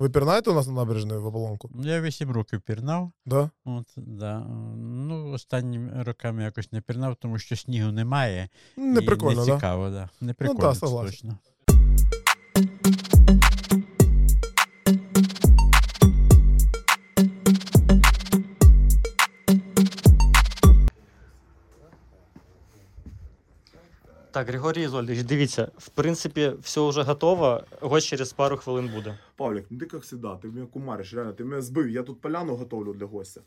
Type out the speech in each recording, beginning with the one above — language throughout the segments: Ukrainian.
Ви пірнаєте у нас на набережній в Оболонку? Ну, Я 8 років пірнав. Да? От, да. Ну, останніми роками якось не пірнав, тому що снігу немає. Не і прикольно, не цікаво, да. Не прикольно, да, це точно. Так, Григорій Ізольдович, дивіться, в принципі, все вже готово. Гость через пару хвилин буде. Павлик, ну ты как всегда, ты меня кумаришь, реально, ты меня сбыл. Я тут поляну готовлю для гостя.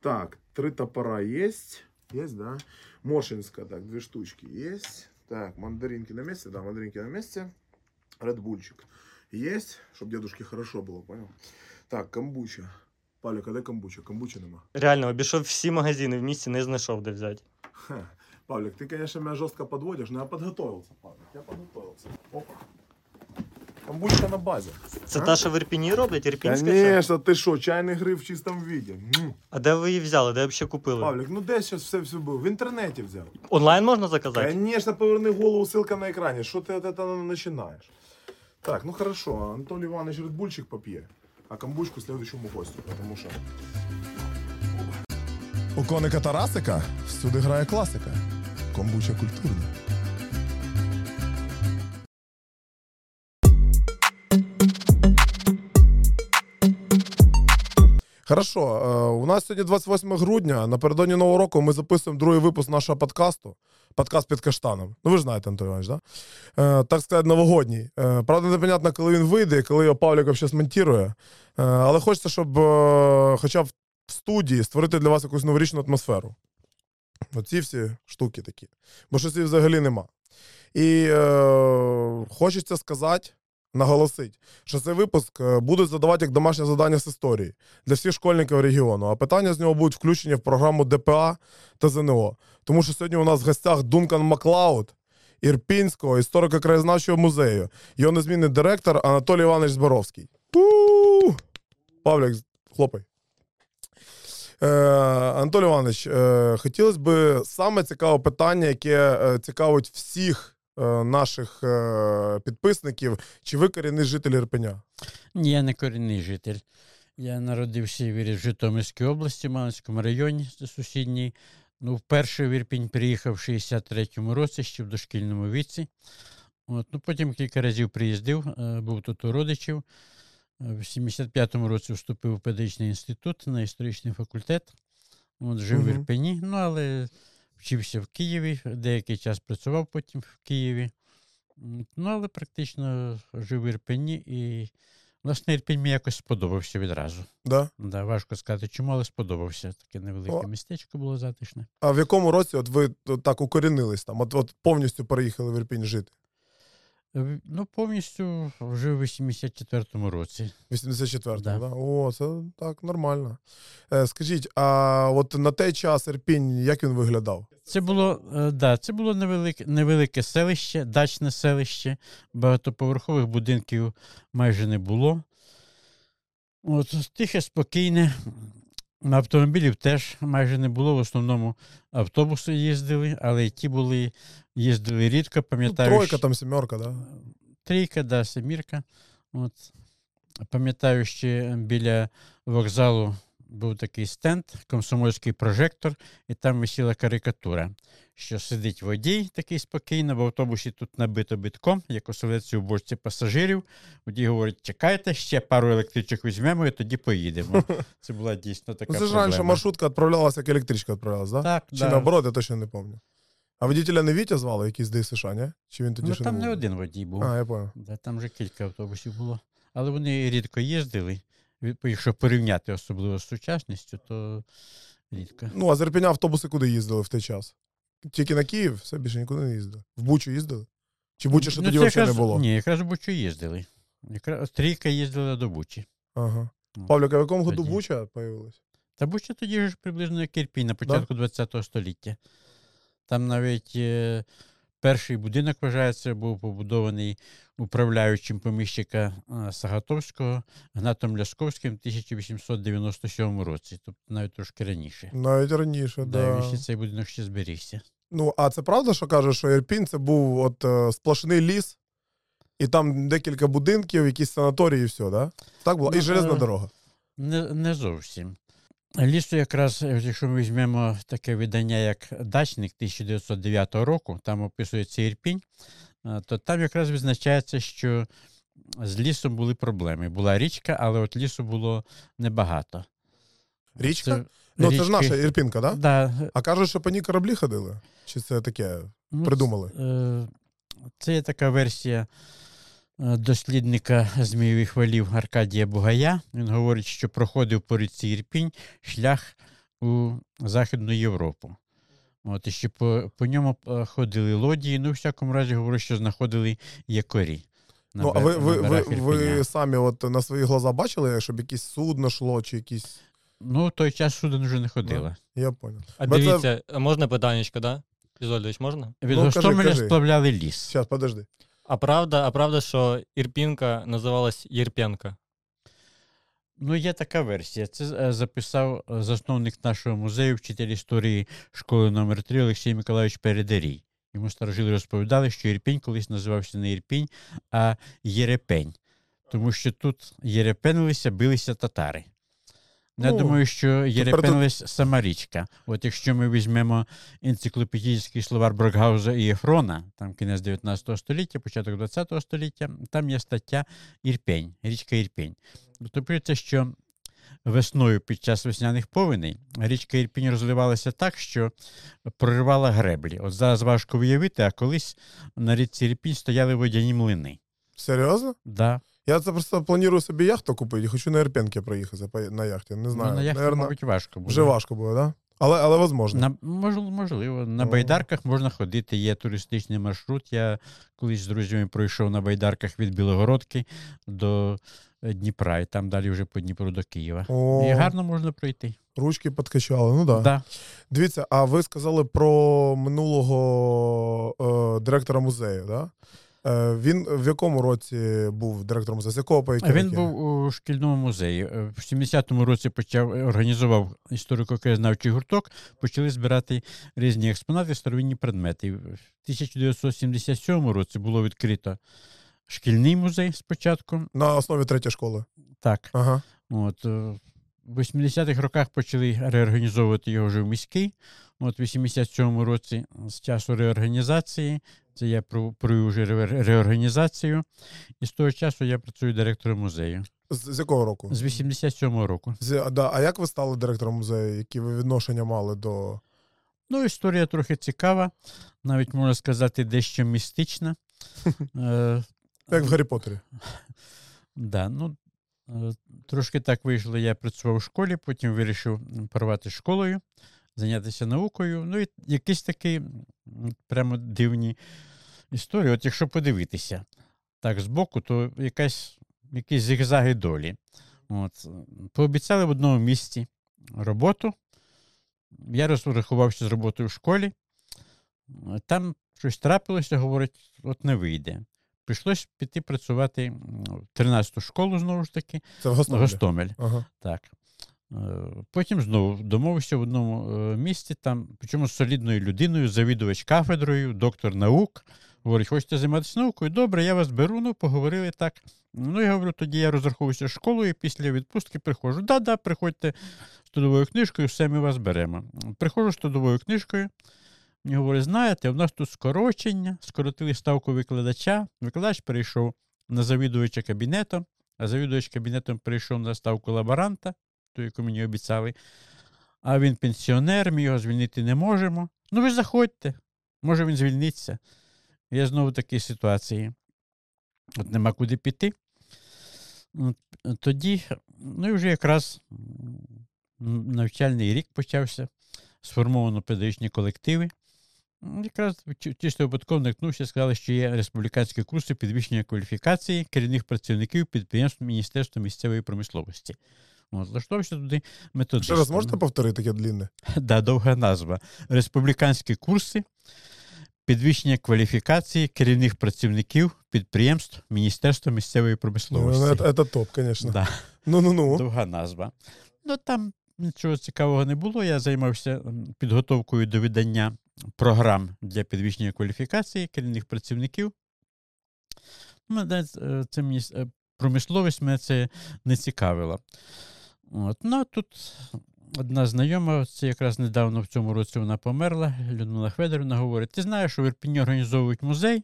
Так, три топора есть. Есть, да? Моршинская, так, две штучки есть. Так, мандаринки на месте, да, мандаринки на месте. Редбульчик есть, чтобы дедушке хорошо было, понял? Так, камбуча. Павлик, а де камбуча? Камбуча нема. Реально, обійшов всі магазини в місті, не знайшов де взяти. Ха. Павлик, ты, конечно, меня жестко подводишь, но я подготовился, Павлик, я подготовился. Опа. Камбучка на базе. Це А? та, що в Ірпіні роблять? Ірпінська? це? Конечно, ты что, чайный гриб в чистом виде. М. А де ви її взяли? Де взагалі купили? Павлик, ну де зараз все все було? В інтернеті взяв. Онлайн можна заказати? Конечно, поверни голову, ссылка на екрані. Що ти от этого починаєш? Так, ну хорошо, Анатолій Іванович Редбульчик поп'є, а камбучку следующему гостю, тому що. У коника Тарасика всюди грає класика. Комбуча культурна. Хорошо, е, у нас сьогодні 28 грудня. Напередодні Нового року ми записуємо другий випуск нашого подкасту. Подкаст під каштаном. Ну ви ж знаєте, Антон Іванович, да? Е, так сказати, новогодній. Е, правда, непонятно, коли він вийде, коли його Павлік взагалі смонтірує. Е, але хочеться, щоб е, хоча б в студії створити для вас якусь новорічну атмосферу. Оці всі штуки такі. Бо щось взагалі нема. І е, хочеться сказати, наголосити, що цей випуск е, будуть задавати як домашнє завдання з історії для всіх школьників регіону. А питання з нього будуть включені в програму ДПА та ЗНО. Тому що сьогодні у нас в гостях Дункан Маклауд, Ірпінського історико-краєзнавчого музею. Його незмінний директор Анатолій Іванович Зборовський. Павлік, хлопай. Е, Анатолій Іванович, е, хотілося б саме цікаве питання, яке е, цікавить всіх е, наших е, підписників. Чи ви корінний житель Ірпеня? Я не корінний житель. Я народився в Житомирській області, Малинському районі сусідній. Ну, вперше в Ірпінь приїхав в 63-му році, ще в дошкільному віці. От, ну, потім кілька разів приїздив, е, був тут у родичів. В 75-му році вступив в педагогічний інститут на історичний факультет. От, жив в Ірпені, ну, але вчився в Києві, деякий час працював потім в Києві. Ну, але практично жив в Ірпені і, власне, Ірпінь мені якось сподобався відразу. Да? Да, важко сказати, чому, але сподобався. Таке невелике О. містечко було затишне. А в якому році от ви от так укорінились там? От, от повністю переїхали в Ірпінь жити? Е, Ну, повністю жив у 84-му році. 84-го, да. Да. О, це так нормально. Е, скажіть, а от на той час Ірпінь, як він виглядав? Це було, е, да, це було невелике, невелике селище, дачне селище, багатоповерхових будинків майже не було. От, тихе, спокійне. Автомобілів теж майже не було. В основному автобуси їздили, але ті були, їздили рідко, Ну, пам'ятаю. тройка, там сімерка, да? Трійка, да, семірка. От. Пам'ятаю, ще біля вокзалу був такий стенд, комсомольський прожектор, і там висіла карикатура, що сидить водій такий спокійно, в автобусі тут набито битком, як оселеці у бочці пасажирів. Водій говорить: чекайте, ще пару електричок візьмемо і тоді поїдемо. Це була дійсно така. Ну, це ж раніше маршрутка відправлялася, як електричка відправлялася, да? Так, Чи да. наоборот, я точно не пам'ятаю. А водителя не Вітя звали, якийсь з США, ні? Чи він тоді Ну, ще там не був? один водій був. А, я понял. Да, там вже кілька автобусів було. Але вони рідко їздили. Якщо порівняти особливо з сучасністю, то рідко. Ну, а з Ірпеня автобуси куди їздили в той час? Тільки на Київ, все більше нікуди не їздили. В Бучу їздили? Чи Буча ще Ну, тоді взагалі не було? Ні, якраз в Бучу їздили. Якраз трійка їздила до Бучі. Ага. Ну, Павлік, а в якому году. Буча появилась? Та Буча тоді ж приблизно як Ірпінь на початку ХХ століття. Там навіть е, перший будинок, вважається, був побудований управляючим поміщика е, Сагатовського Гнатом Лясковським в 1897 році, тобто навіть трошки раніше. Навіть раніше, Да, ще цей будинок ще зберігся. Ну, а це правда, що каже, що Ірпінь це був от е, сплошний ліс, І там декілька будинків, якісь санаторії, і все, да? Так було? І Ну, железна е, дорога. Не, не зовсім. Лісу якраз, е, якщо ми візьмемо таке видання, як Дачник 1909 року, там описується Ірпінь, е, то там якраз визначається, що з лісом були проблеми. Була річка, але от лісу було небагато. Річка? Ну, це ж наша Ірпінка, да? Да, А кажуть, що по ній кораблі ходили? Чи це таке ну, придумали? Е, Це є така версія дослідника змійових валів Аркадія Бугая. Він говорить, що проходив по річці Ірпінь шлях у Західну Європу. От, і що по, по ньому е, ходили лодії, ну, в всякому разі, говорить, що знаходили якорі. на Ну, а ви, ви, ви, ви самі от на свої глаза бачили, щоб якесь судно шло, чи якісь. Ну, в той час суден вже не ходила. Я понял. А Бо це- дивіться, а можна питаннячко, да? Ізольдович, можна? Від Ну, Гостомеля сплавляли ліс. Зараз, подожди. А правда, а правда, що Ірпінка називалась Єрпенка? Ну, є така версія. Це е, записав е, засновник нашого музею, вчитель історії школи номер 3 Олексій Миколайович Передарій. Йому старожили розповідали, що Ірпінь колись називався не Ірпінь, а Єрепень. Тому що тут єрепенилися, билися татари. Я Ну, думаю, що тут- сама річка. От якщо ми візьмемо енциклопедійський словар Брокгауза і Ефрона, там кінець 19 століття, початок 20 століття, там є стаття Ірпень, річка Ірпень. Тобто пишеться, що весною під час весняних повеней річка Ірпінь розливалася так, що проривала греблі. От зараз важко уявити, а колись на річці Ірпінь стояли водяні млини. Серйозно? Да. Я це просто планую собі яхту купити, хочу на Ірпенки проїхати на яхті. Не знаю. ну, на яхті, Наверно, мабуть, важко буде. вже важко буде, да? Але, але возможно. На, мож, можливо, на О. байдарках можна ходити, є туристичний маршрут. Я колись з друзями пройшов на байдарках від Білогородки до е, Дніпра, і там далі вже по Дніпру до Києва. О, І гарно можна пройти. ручки підкачали. Ну да. Да. Дивіться, а ви сказали про минулого е, директора музею, да? Е, він в якому році був директором музею? З якого по які А Він був у шкільному музеї. Е, В 70-му році почав організував історико-краєзнавчий гурток, почали збирати різні експонати, старовинні предмети. В 1977 році було відкрито шкільний музей спочатку. На основі третьої школи. Так. Ага. От, е, в 80-х роках почали реорганізовувати його вже в міський. От в 87-му році з часу реорганізації, це я про, вже реорганізацію, і з того часу я працюю директором музею. З, з якого року? З 87-го року. З, а, да, а як ви стали директором музею? Які ви відношення мали до. Ну, історія трохи цікава, навіть можна сказати, дещо містична. Е, Як в Гаррі Поттері? Да, ну, е, трошки так вийшло. Я працював в школі, потім вирішив порвати школою, зайнятися наукою. Ну, і якісь такі прямо дивні історії. От якщо подивитися так збоку, то якась, якісь зігзаги долі. От, пообіцяли в одному місці роботу. Я розрахувався з роботою в школі. Там щось трапилося, говорить, от не вийде. Прийшлось піти працювати в 13-ту школу знову ж таки, Це в Гостомелі? Гостомель. Ага. Так. Е, Потім знову домовився в одному е, місці, там, причому з солідною людиною, завідувач кафедрою, доктор наук. Говорить, хочете займатися наукою? Добре, я вас беру, ну, поговорили так. Ну, я говорю, тоді я розраховуюся школою, після відпустки приходжу. Да-да, приходьте з трудовою книжкою, все ми вас беремо. Приходжу з трудовою книжкою. Мені говорить, знаєте, у нас тут скорочення, скоротили ставку викладача. Викладач перейшов на завідувача кабінетом, а завідувач кабінетом перейшов на ставку лаборанта, ту, яку мені обіцяли. А він пенсіонер, ми його звільнити не можемо. Ну, ви заходьте, може він звільниться. Я знову в такій ситуації. От нема куди піти. Тоді, ну і вже якраз навчальний рік почався, сформовано педагогічні колективи. Якраз чисто випадково наткнувся, сказали, що є республіканські курси підвищення кваліфікації керівних працівників підприємств Міністерства місцевої промисловості. От, влаштовувався туди методистом. Ще раз можете повторити таке длінне? Да, довга назва. Республіканські курси підвищення кваліфікації керівних працівників підприємств Міністерства місцевої Ну, промисловості. це, це топ, звісно. Да, Ну, ну, ну. довга назва. Ну там нічого цікавого не було. Я займався підготовкою до видання програм для підвищення кваліфікації керівних працівників. Мене е, це мені е, промисловість мене це не цікавила. От. Ну, тут одна знайома, це якраз недавно в цьому році вона померла, Людмила Федорівна говорить: ти знаєш, що в Ірпіні організовують музей,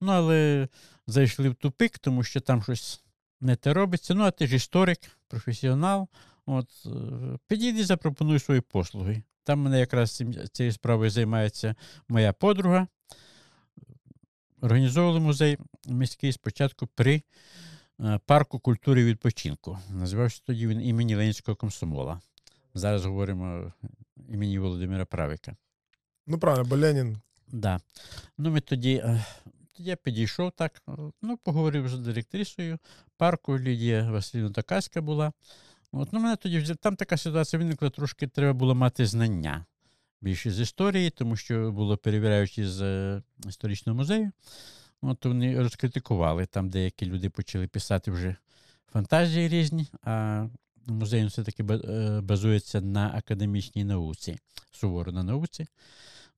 ну але зайшли в тупик, тому що там щось не те робиться. Ну, а ти ж історик, професіонал. От, е, підійди, запропонуй свої послуги. Там мене якраз цією справою займається моя подруга. Організовували музей міський спочатку при парку культури і відпочинку. Називався тоді він імені Ленінського комсомола. Зараз говоримо імені Володимира Правика. Ну правильно, бо Ленін. Да. Ну, ми тоді, е, тоді я підійшов так, е, ну, поговорив з директрисою парку, Лідія Васильівна Такаська була. От, ну, мене тоді. Там така ситуація виникла, трошки треба було мати знання більше з історії, тому що було перевіряючи з е, історичного музею. От вони розкритикували. Там деякі люди почали писати вже фантазії різні, а музей все-таки е, базується на академічній науці, суворо на науці.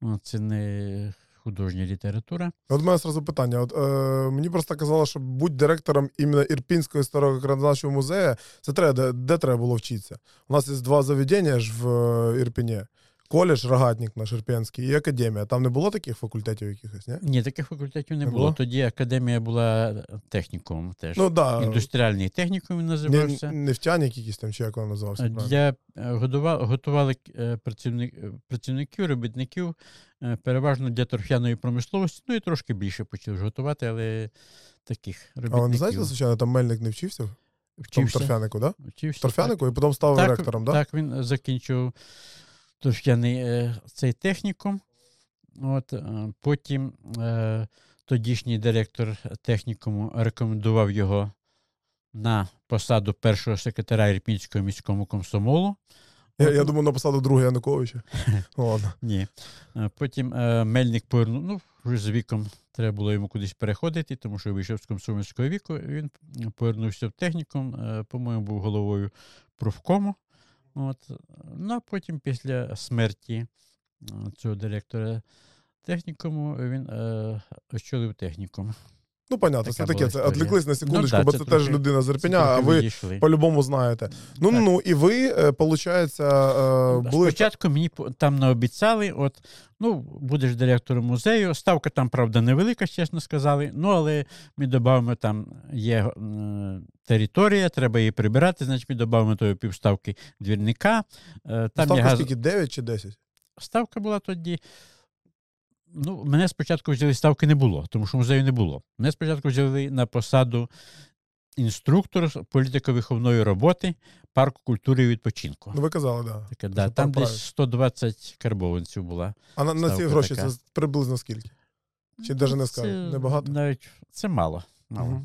От, Це не художня література. От мене зразу питання. От, е, мені просто казали, що будь директором іменно Ірпінського історико-краєзнавчого музею, це треба, де, де треба було вчитися. У нас є два заведення ж в е, Ірпіні. Коледж, Рогатник наш Ірпінський і академія. Там не було таких факультетів якихось, ні? Ні, таких факультетів не Не було. було? Тоді академія була технікумом теж. Ну да. Індустріальний технікум він Не, називався. нефтяник якийсь там, чи як він називався. Для е, готували е, працівник, е, працівників, робітників, е, переважно для торфяної промисловості, ну і трошки більше почали готувати, але таких А ви не знаєте, звичайно, там мельник не вчився? В тому торфянику, да? вчився, Торфянику і потім став так, ректором, да? Так, він закінчив торфяний е, цей технікум. От, е, потім е, тодішній директор технікуму рекомендував його на посаду першого секретаря Ірпінського міського комсомолу. Я, я думаю, на посаду друга Януковича. Ну, Ладно. Ні. Е, Потім е, Мельник повернув, ну, вже з віком треба було йому кудись переходити, тому що вийшов з комсомольського віку. Він повернувся в технікум, е, по-моєму, був головою профкому. От. Ну, а потім після смерті е, цього директора технікуму він е, очолив технікум. Ну, понятно, це таке. Це відвлеклись на секундочку, да, бо це це, трохи- теж людина з Ірпеня, а ви відійшли. по-любому знаєте. Ну, ну, ну, і ви, виходить, були. Спочатку мені там наобіцяли, от, ну, будеш директором музею. Ставка там, правда, невелика, чесно сказали. Ну, але ми додамо, там є е, територія, треба її прибирати, значить ми додамо тої півставки двірника. Е, там є Ставка газ... скільки? 9 чи 10? Ставка була тоді. Ну, мене спочатку взяли ставки не було, тому що музею не було. Мене спочатку взяли на посаду інструктор політико-виховної роботи парку культури і відпочинку. Ну, ви казали. Да. Таке, да, там десь 120 карбованців була. А на, на ці гроші така. це приблизно скільки? Чи навіть не скажу? Це Небагато? Навіть це мало. мало.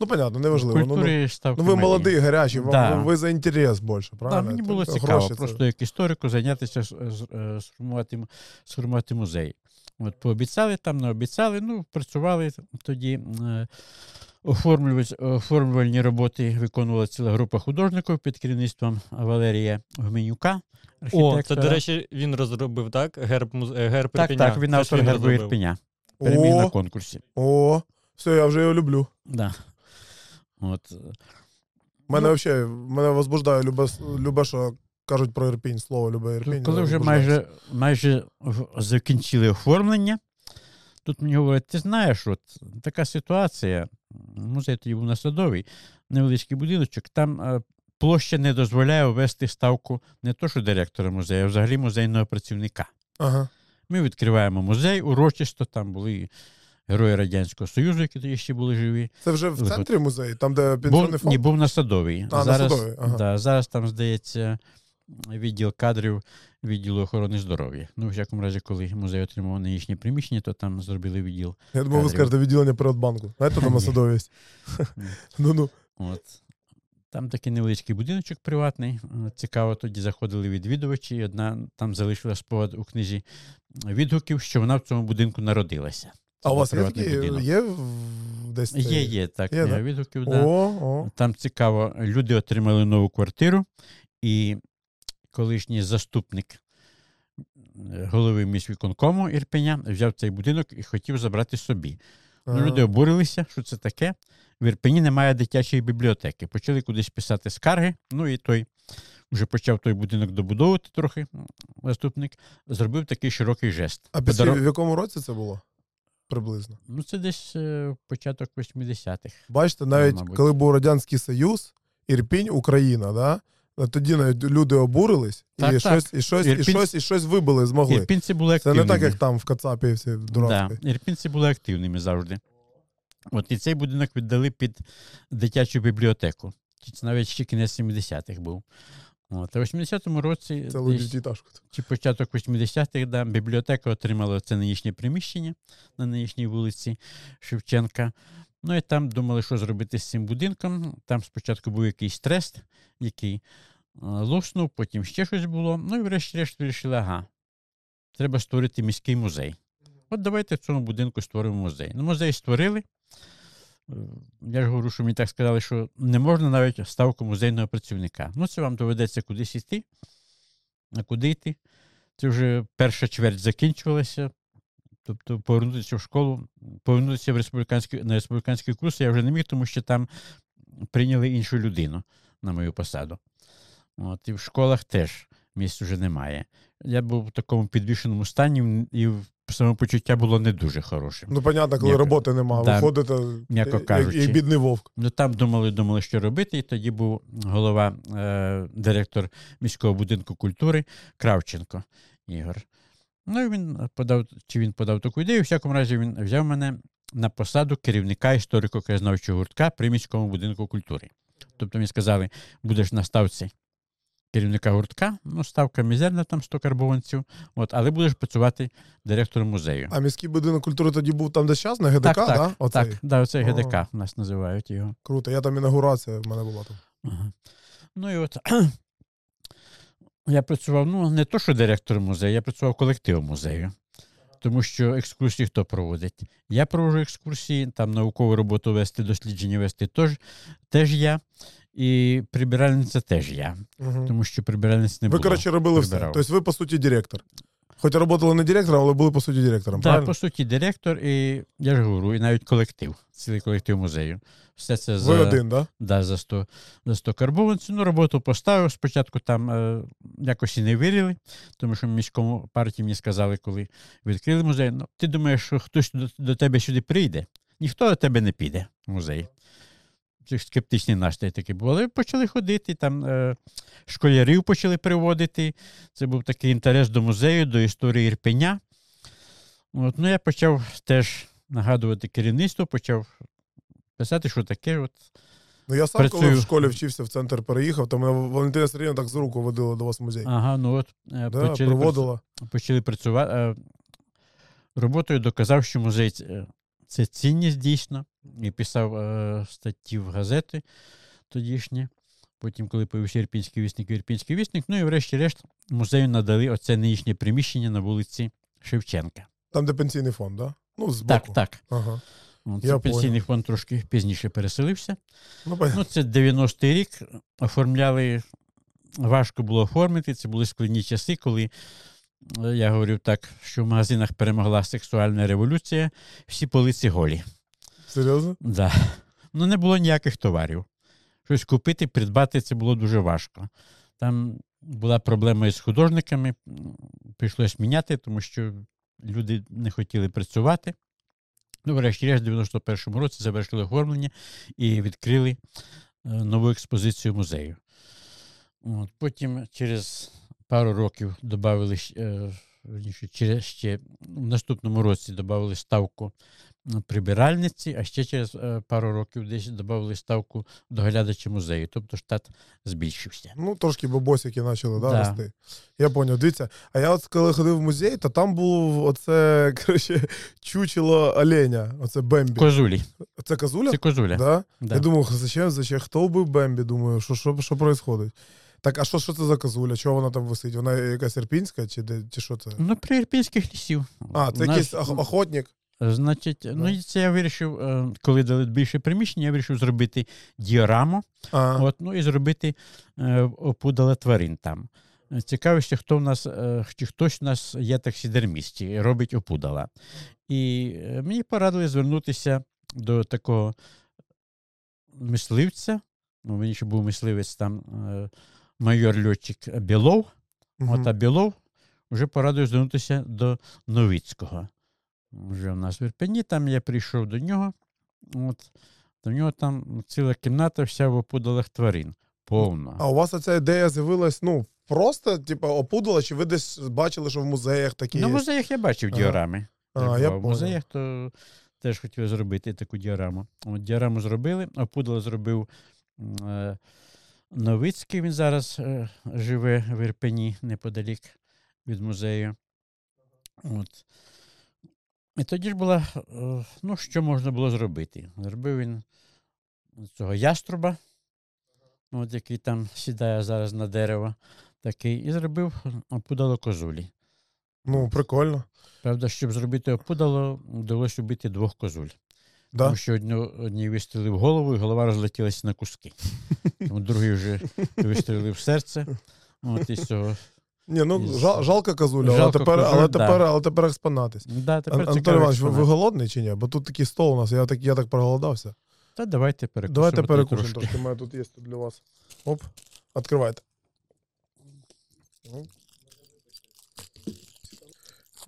Ну, понятно, неважливо. Ну, ну, ну ви молодий, гарячий, вам, Да. ви за інтерес більше, Да, правильно? мені було цікаво, гроші це- просто як історику зайнятися, з- з- е, сформувати, сформувати музей. От пообіцяли там, не обіцяли, ну, працювали тоді. Е, оформлювальні роботи виконувала ціла група художників під керівництвом Валерія Гменюка. О, це, до речі, він розробив, так? Герб, муз- е, герб так, Ірпеня. так, він автор гербу розробив. Ірпеня. Переміг на конкурсі. о, все, я вже його люблю. Да. От. Мене Ну. взагалі, мене возбуждає любе, любе, що кажуть про Ірпінь, слово любе Ірпінь. Коли вже майже, майже закінчили оформлення, тут мені говорять, ти знаєш, от така ситуація, музей тоді був на Садовій, невеличкий будиночок, там е, площа не дозволяє ввести ставку не то, що директора музею, а взагалі музейного працівника. Ага. Ми відкриваємо музей урочисто, там були герої Радянського Союзу, які тоді ще були живі. Це вже в центрі музею, там, де пенсіонний фонд? ні, був на Садовій. А, на Садовій, ага. да, зараз там, здається, відділ кадрів відділу охорони здоров'я. Ну, в всякому разі, коли музей отримав нинішнє приміщення, то там зробили відділ. Я думав, ви скажете відділення Приватбанку. Знаєте, там на є. Ну-ну. От. Там такий невеличкий будиночок приватний. Е, Цікаво, тоді заходили відвідувачі. і Одна там залишила спогад у книзі відгуків, що вона в цьому будинку народилася. А у вас є такі, є десь? Є, є, так, Є, відгуків, да. О, о. Там цікаво, люди отримали нову квартиру, і колишній заступник е, голови міськвиконкому Ірпеня взяв цей будинок і хотів забрати собі. Ну, люди обурилися, що це таке. В Ірпені немає дитячої бібліотеки. Почали кудись писати скарги. Ну і той вже почав той будинок добудовувати трохи. Заступник зробив такий широкий жест. А після, в якому році це було? Приблизно. Ну, це десь е, початок 80-х. Бачите, навіть мабуть. коли був Радянський Союз, Ірпінь, Україна, да? Тоді навіть люди обурились і, Так, так. щось, і, щось, і, щось, і щось вибили, змогли. Ірпінці були Це не так, як там в Кацапі всі да, ірпінці були активними завжди. От і цей будинок віддали під дитячу бібліотеку. Це навіть ще кінець 70-х був. От, а в 80-му році Це десь- чи початок 80-х, да, бібліотека отримала це нинішнє приміщення на нинішній вулиці Шевченка. Ну і там думали, що зробити з цим будинком. Там спочатку був якийсь трест, який е, луснув, потім ще щось було. Ну і врешті-решт вирішили, ага, треба створити міський музей. От давайте в цьому будинку створимо музей. Ну, музей створили. Е, Я ж говорю, що мені так сказали, що не можна навіть ставку музейного працівника. Ну, це вам доведеться кудись йти. А куди йти? Це вже перша чверть закінчувалася. Тобто повернутися в школу, повернутися в республіканський, на республіканський курс я вже не міг, тому що там прийняли іншу людину на мою посаду. От, і в школах теж місць вже немає. Я був в такому підвішеному стані, і самопочуття було не дуже хорошим. Ну, понятно, коли М'яко- роботи немає, Да, виходите, м'яко і- і, кажучи. і бідний вовк. Ну там думали, думали, що робити. І тоді був голова, е, директор міського будинку культури Кравченко Ігор. Ну і він подав, чи він подав таку ідею. В всякому разі, він взяв мене на посаду керівника історико-краєзнавчого гуртка при міському будинку культури. Тобто мені сказали, будеш на ставці керівника гуртка, ну, ставка мізерна, там 100 карбованців, от, але будеш працювати директором музею. А міський будинок культури тоді був там, де зараз, на ГДК, так, да? так, Оцей? так, да, оцей Ага. ГДК нас називають його. Круто. Я там інаугурація в мене була там. Ага. Ну і от я працював, ну, не то, що директором музею, я працював колективом музею. Тому що екскурсії хто проводить? Я проводжу екскурсії, там наукову роботу вести, дослідження вести теж, теж я. І прибиральниця теж я. Угу. Тому що прибиральниць не Ви, було. коротше, робили все. Тобто ви, по суті, директор. Хоч працювали не директором, але були, по суті, директором, Так, правильно? по суті, директор, і я ж говорю, і навіть колектив, цілий колектив музею. Все це Ви один, так? Да, за 100, за 100 карбованців. Ну, роботу поставив. Спочатку там е, якось і не вірили, тому що в міському партії мені сказали, коли відкрили музей, ну, ти думаєш, що хтось до, до тебе сюди прийде? Ніхто до тебе не піде в музей. Скептичний настрій такий був. Але почали ходити, там е, школярів почали приводити. Це був такий інтерес до музею, до історії Ірпеня. От, ну, я почав теж нагадувати керівництво, почав писати, що таке. От, Ну я сам, коли в школі вчився в центр переїхав, то мене Валентина Сергійовна так з руку водила до вас в музей. Ага, ну от е, да, почали, проводила. прац- почали працювати. Е, роботою доказав, що музей е, це цінність дійсно. І писав е, статті в газети тодішні. Потім, коли появився Ірпінський вісник, Ірпінський вісник. Ну і врешті-решт музею надали оце нинішнє приміщення на вулиці Шевченка. Там, де пенсійний фонд? Да? Ну, збоку. Так, так. Ага. Я пенсійний фонд трошки пізніше переселився. Ну. Ну, це 90-й рік. Оформляли, важко було оформити. Це були складні часи, коли е, я говорив так, що в магазинах перемогла сексуальна революція, всі полиці голі. Серйозно? Да. Ну, не було ніяких товарів. Щось купити, придбати це було дуже важко. Там була проблема із художниками, прийшлось міняти, тому що люди не хотіли працювати. Ну, врешті-решт, в 91-му році завершили оформлення і відкрили е, нову експозицію музею. От, потім через пару років додали через ще в наступному році додали ставку прибиральниці, а ще через е, пару років десь додали ставку доглядача музею. Тобто штат збільшився. Ну, трошки бабосики почали да, Да. рости. Я поняв. Дивіться, а я от коли ходив в музей, то там був оце, коротше, чучело оленя, оце Бембі. Козулі. Це козуля? Це козуля. Да? Да. Я думав, зачем, зачем, хто вбив Бембі? Думаю, що, що, що происходить? Так, а що, що це за козуля? Чого вона там висить? Вона якась ірпінська чи, де, чи що це? Ну, при Ірпінських лісів. А, це У нас, якийсь охотник. Значить, ну і це я вирішив, е, коли дали більше приміщення, я вирішив зробити діораму, А, от, ну і зробити е, опудала тварин там. цікавився, хто в нас, е, чи хтось у нас є таксідерміст, і робить опудала. І мені порадили звернутися до такого мисливця. Ну, мені ще був мисливець там майор льотчик Білов. От а Білов вже порадив звернутися до Новицького. Вже в нас в Ірпені, там я прийшов до нього. От, до нього там ціла кімната вся в опудалих тварин. Повна. А у вас ця ідея з'явилась, ну, просто, типу, опудала, чи ви десь бачили, що в музеях такі На є? музеях я бачив Ага. діорами. А, я в музеях то теж хотіли зробити таку діораму. От діораму зробили, опудало зробив е, Новицький, він зараз е, живе в Ірпені неподалік від музею. От. І тоді ж була, е, ну, що можна було зробити? Зробив він цього яструба, от, який там сідає зараз на дерево, такий, і зробив опудало козулі. Ну, прикольно. Правда, щоб зробити опудало, вдалося вбити двох козуль. Да? Тому що одну, одній вистрілили в голову, і голова розлетілася на куски. Тому другий вже вистрілив серце. От і з цього. Ні, ну жал, жалко козуля, але Жалко тепер, але козуль, тепер, але тепер експонатись. Да, тепер Ан- Антон цікавий Іванович, ви, ви голодний чи ні? Бо тут такий стол у нас, я так, я так проголодався. Та давайте перекусимо. Давайте тут перекусимо трошки. трошки. У мене тут є для вас. Оп, відкривайте.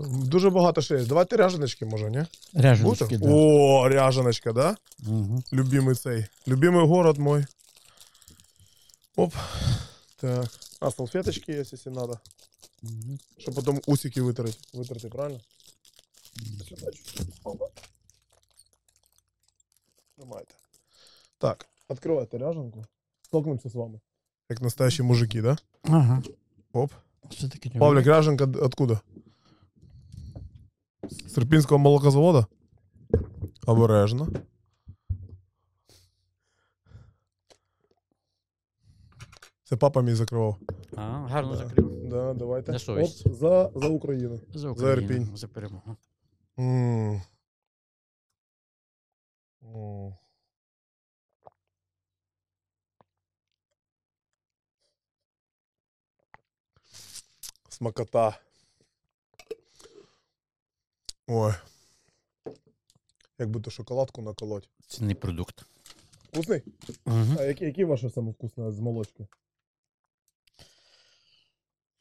Дуже багато ще є. Давайте ряженочки, може, ні? Ряженочки, да. О, ряженочка, да? Угу. Любимый цей. Любимый город мой. Оп. Так. А, салфеточки есть, если надо. Угу. Чтобы потом усики вытереть. Вытерти, правильно? Сюда чуть-чуть. Тримайте. Так, открывайте ряженку. Столкнемся с вами. Как настоящие мужики, да? Ага. Оп. Все-таки Павлик, ряженка откуда? С Ирпинского молокозавода? Обережно. Це папа мій закривав. А, гарно Да. закрив. Да, давайте. На совість. Оп, за, за Україну. За Україну, Ірпінь. за перемогу. М. М. Смакота. Ой. Як будто шоколадку наколоть. Цінний продукт. Вкусний? Угу. А які, які ваше саме вкусне з молочки?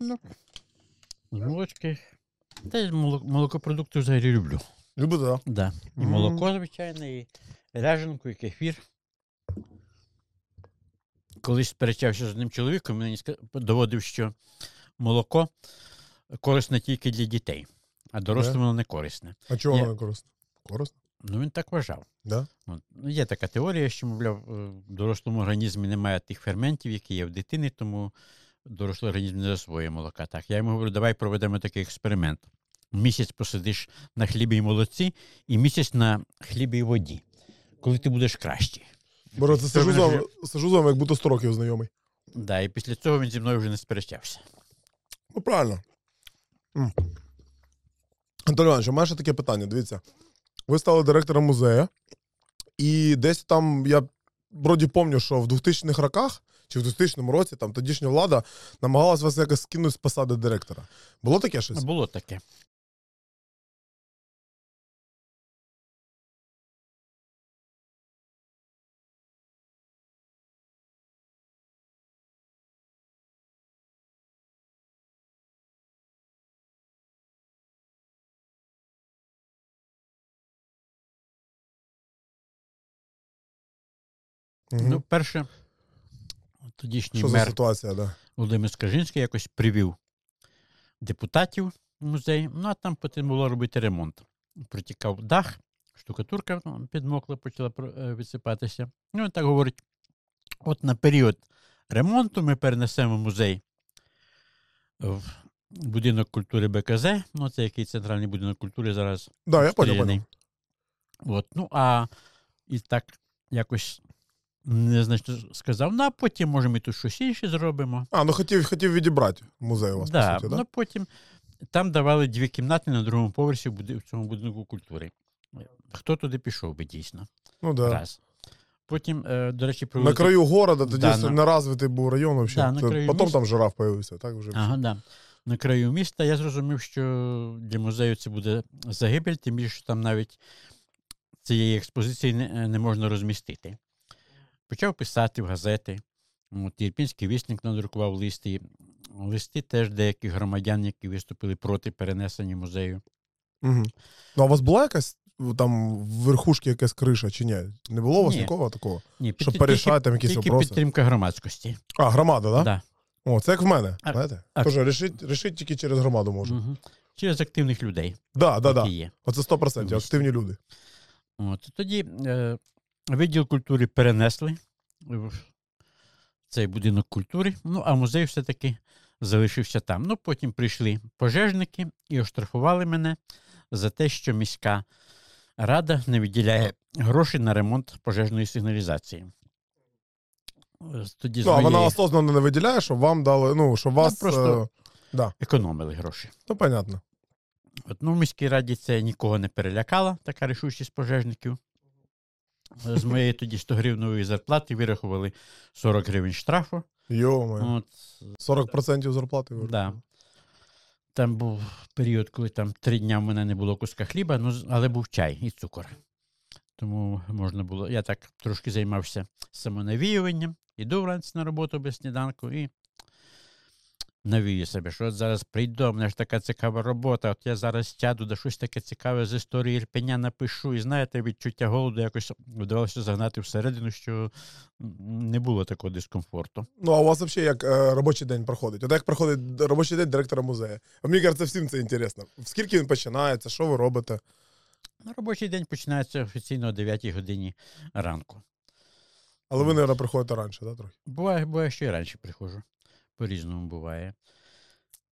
З молочки. Та й моло- молокопродукти взагалі люблю. Любите, так? Да. І Мгм. молоко, звичайно, і ряженку, і кефір. Колись сперечався з одним чоловіком, мені ска- доводив, що молоко корисне тільки для дітей, а дорослим воно не корисне. А чого Я- воно корисно? Корисно? Ну він так вважав. Да? От. Ну, є така теорія, що, мовляв, е, в дорослому організмі немає тих ферментів, які є в дитини, тому дорослий організм не засвоює молока. Так, я йому говорю, давай проведемо такий експеримент. Місяць посидиш на хлібі і молоці, і місяць на хлібі і воді. Коли ти будеш кращий. Бо це сижу з вами, сижу з вами, як будто 100 років знайомий. Да, і після цього він зі мною вже не сперечався. Ну, правильно. М. Антон Іванович, у мене ще таке питання. Дивіться. Ви стали директором музею, і десь там, я вроді пам'ятаю, що в 2000-х роках чи в 2000 році там тодішня влада намагалась вас якось скинути з посади директора. Було таке щось? Було таке. Ну, перше, тодішній що мер ситуація, да? Володимир Скажинський якось привів депутатів в музей, ну а там потрібно було робити ремонт. Протікав дах, штукатурка ну, підмокла, почала е, відсипатися. Ну, він так говорить: от на період ремонту ми перенесемо музей в будинок культури БКЗ, ну це який центральний будинок культури зараз Да, я понял, понял. От, ну, а і так якось незначно сказав, ну, а потім, може, ми тут щось інше зробимо. А, ну хотів, хотів відібрати музей у вас, да, по суті, да? ну, потім там давали дві кімнати на другому поверсі в цьому будинку культури. Хто туди пішов би дійсно? Ну, да. Раз. Потім, е, до речі, На краю города, тоді Да, на- неразвитий був район вообще. Да, на краю Потім міста. там жираф появився, так вже. Ага, да. На краю міста я зрозумів, що для музею це буде загибель, тим більше, що там навіть цієї експозиції не, не можна розмістити. Почав писати в газети. От, вісник надрукував листи. Листи теж деяких громадян, які виступили проти перенесення музею. Угу. Ну, а у вас була якась там в верхушці якась криша чи ні? Не було у вас Ні. нікого такого? Ні, Щоб під- порішати там якісь тільки, вопроси? підтримка громадськості. А, громада, так? Да? Да. О, це як в мене. А- знаєте? а- Тож рішить, рішить тільки через громаду можна. Мгм. Через активних людей, Да, да, да. Є. Оце 100%, активні люди. От, тоді е, відділ культури перенесли в цей будинок культури, ну а музей все-таки залишився там. Ну, потім прийшли пожежники і оштрафували мене за те, що міська рада не виділяє гроші на ремонт пожежної сигналізації. Тоді Ну, а вона осознанно не виділяє, щоб вам дали, ну, щоб вас. просто- е, економили гроші. ну, понятно. От, ну, в міській раді це нікого не перелякало, така рішучість пожежників. З моєї тоді 100 гривневої зарплати вирахували 40 гривень штрафу. От, 40% зарплати. ви да. Там був період, коли там три дня в мене не було куска хліба, ну, але був чай і цукор. Тому можна було. Я так трошки займався самонавіюванням, іду вранці на роботу без сніданку і навію себе, що от зараз прийду, у мене ж така цікава робота. От я зараз сяду, да щось таке цікаве з історії Ірпеня напишу. І знаєте, відчуття голоду якось вдавалося загнати всередину, що не було такого дискомфорту. Ну, а у вас взагалі як е, робочий день проходить? От як проходить робочий день директора музею? А мені кажеться, всім це інтересно. Скільки він починається, що ви робите? Ну, Робочий день починається офіційно о 9 годині ранку. Але ви, мабуть, приходите раніше, так, трохи? Буває, буває, що і раніше приходжу. По-різному буває.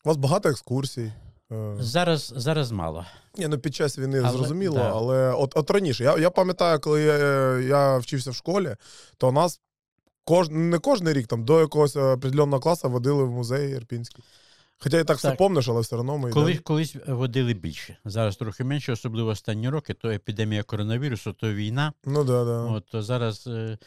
У вас багато екскурсій. Е, Зараз, зараз мало. Ні, ну під час війни Але- зрозуміло, да. але от, от раніше. Я, я пам'ятаю, коли я, я вчився в школі, то нас кож, не кожен рік там, до якогось е, определеного класу водили в музей Ірпінський. Хоча і так, все Так. помниш, але все одно ми Коли, йдемо. колись водили більше. Зараз трохи менше, особливо останні роки, то епідемія коронавірусу, то війна. Ну да, да. От, то зараз е,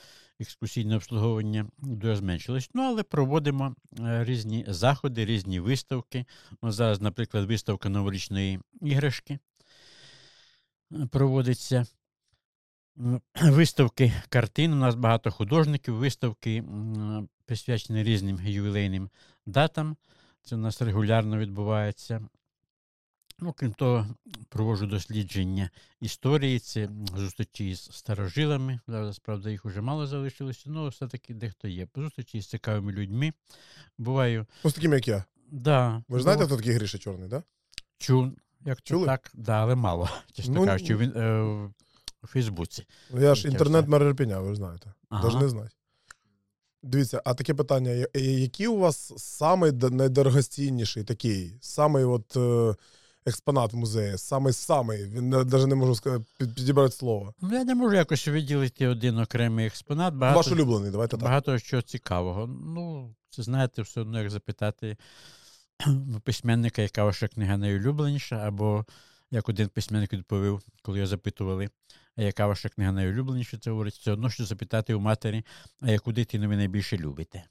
екскурсійне обслуговування дуже зменшилось. Ну, але проводимо е, різні заходи, різні виставки. От зараз, наприклад, виставка новорічної іграшки е, проводиться. Виставки картин. У нас багато художників, виставки присвячені різним ювілейним датам. Це у нас регулярно відбувається. Ну, крім того, проводжу дослідження історії, це зустрічі з старожилами. Зараз, правда, їх вже мало залишилося, але все-таки дехто є. Зустрічі з цікавими людьми. Буваю. Ну, з таким, як я. Да, Ви ж знаєте, хто такий Гріша Чорний, так? чу, як Чули? так, да, але мало, чесно Ну, кажучи, він, е, в Фейсбуці. Да? Я ж інтернет мер ви ж знаєте. Ага. Должны знати. Дивіться, а таке питання: е, який у вас самий д- найдорогоцінніший такий, самий от е, експонат в музеї, самий самий, він навіть не можу сказати, підібрати слово. Ну, Я не можу якось виділити один окремий експонат. Багато, Ваш улюблений, давайте так. багато чого цікавого. Ну, це знаєте, все одно як запитати у письменника, яка ваша книга найулюбленіша, або як один письменник відповів, коли його запитували, а яка ваша книга найулюбленіша, це говорить, все одно, що запитати у матері, а яку дитину ви найбільше любите.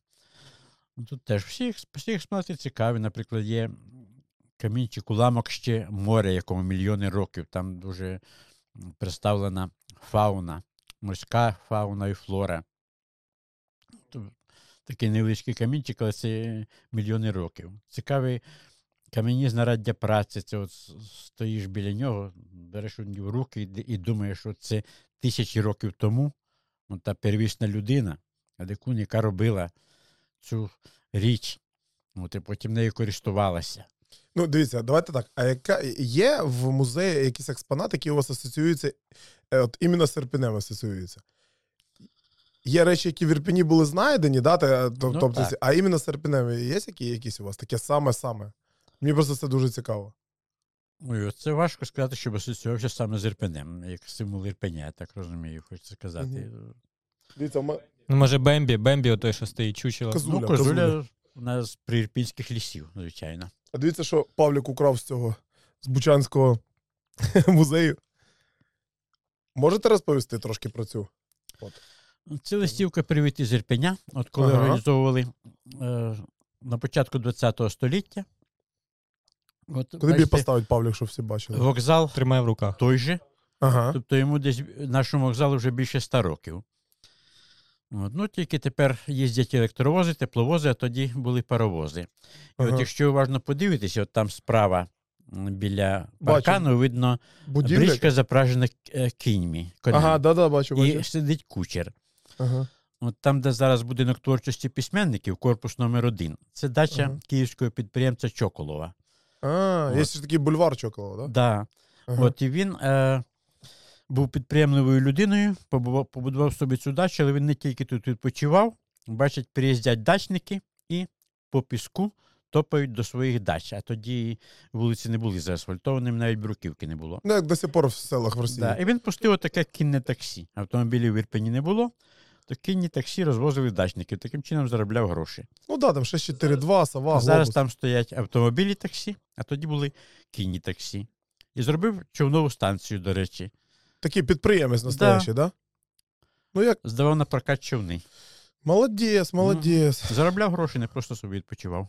Ну, Тут теж всі, всі експонати цікаві. Наприклад, є камінчик уламок ще море, якому мільйони років. Там дуже представлена фауна, морська фауна і флора. Такий невеличкий камінчик, але це мільйони років. Цікавий кам'яні знаряддя праці. Це от стоїш біля нього, береш у нього руки і, думаєш, що це тисячі років тому от та первісна людина, Адекун, яка робила цю річ, от, і потім нею користувалася. Ну, дивіться, давайте так. А яка є в музеї якісь експонати, які у вас асоціюються, е, от іменно з Ірпінем асоціюються? Є речі, які в Ірпіні були знайдені, да? то- Ну, тобто, так. а іменно з Ірпінем є які, якісь у вас? Таке саме-саме. Мені просто це дуже цікаво. Ой, це важко сказати, щоб асоціювався саме з Ірпенем, як символ Ірпеня, я так розумію, хочеться сказати. Дивіться, ми... Ну, може, Бембі, Бембі, той, що стоїть чучело. Козуля, ну, козуля козуля. у нас при ірпінських лісів, звичайно. А дивіться, що Павлік украв з цього з Бучанського музею. Можете розповісти трошки про цю? Це листівка «Привіт із Ірпеня», от коли Ага. організовували е, на початку ХХ століття. От, Куди б її бачите, Павлік, щоб всі бачили? вокзал Тримає в руках. той же, Ага. тобто йому десь нашому вокзалу вже більше 100 років. От, ну, тільки тепер їздять електровози, тепловози, а тоді були паровози. І Ага. от якщо уважно подивитися, от там справа біля Бачу. видно Будівля? бричка запражена е, кіньми. конями. Ага, да-да, бачу, бачу. І сидить кучер. Ага. От там, де зараз будинок творчості письменників, корпус номер один, це дача Ага. київського підприємця Чоколова. А, От. є ще такий бульвар Чоколова, да? Да. Ага. От і він е, був підприємливою людиною, побудував, собі цю дачу, але він не тільки тут відпочивав. Бачить, приїздять дачники і по піску топають до своїх дач. А тоді вулиці не були заасфальтованими, навіть бруківки не було. Ну, як до сих пор в селах в Росії. Да. І він пустив таке кінне таксі. Автомобілів в Ірпені не було, то кінні таксі розвозили дачників. Таким чином заробляв гроші. Ну да, там 642, Сова, Зараз Глобус. там стоять автомобілі таксі, а тоді були кінні таксі. І зробив човнову станцію, до речі. Такий підприємець настоящий, да? Ну як, Здавав на прокат човни. молодець, молодець. Заробляв гроші, не просто собі відпочивав.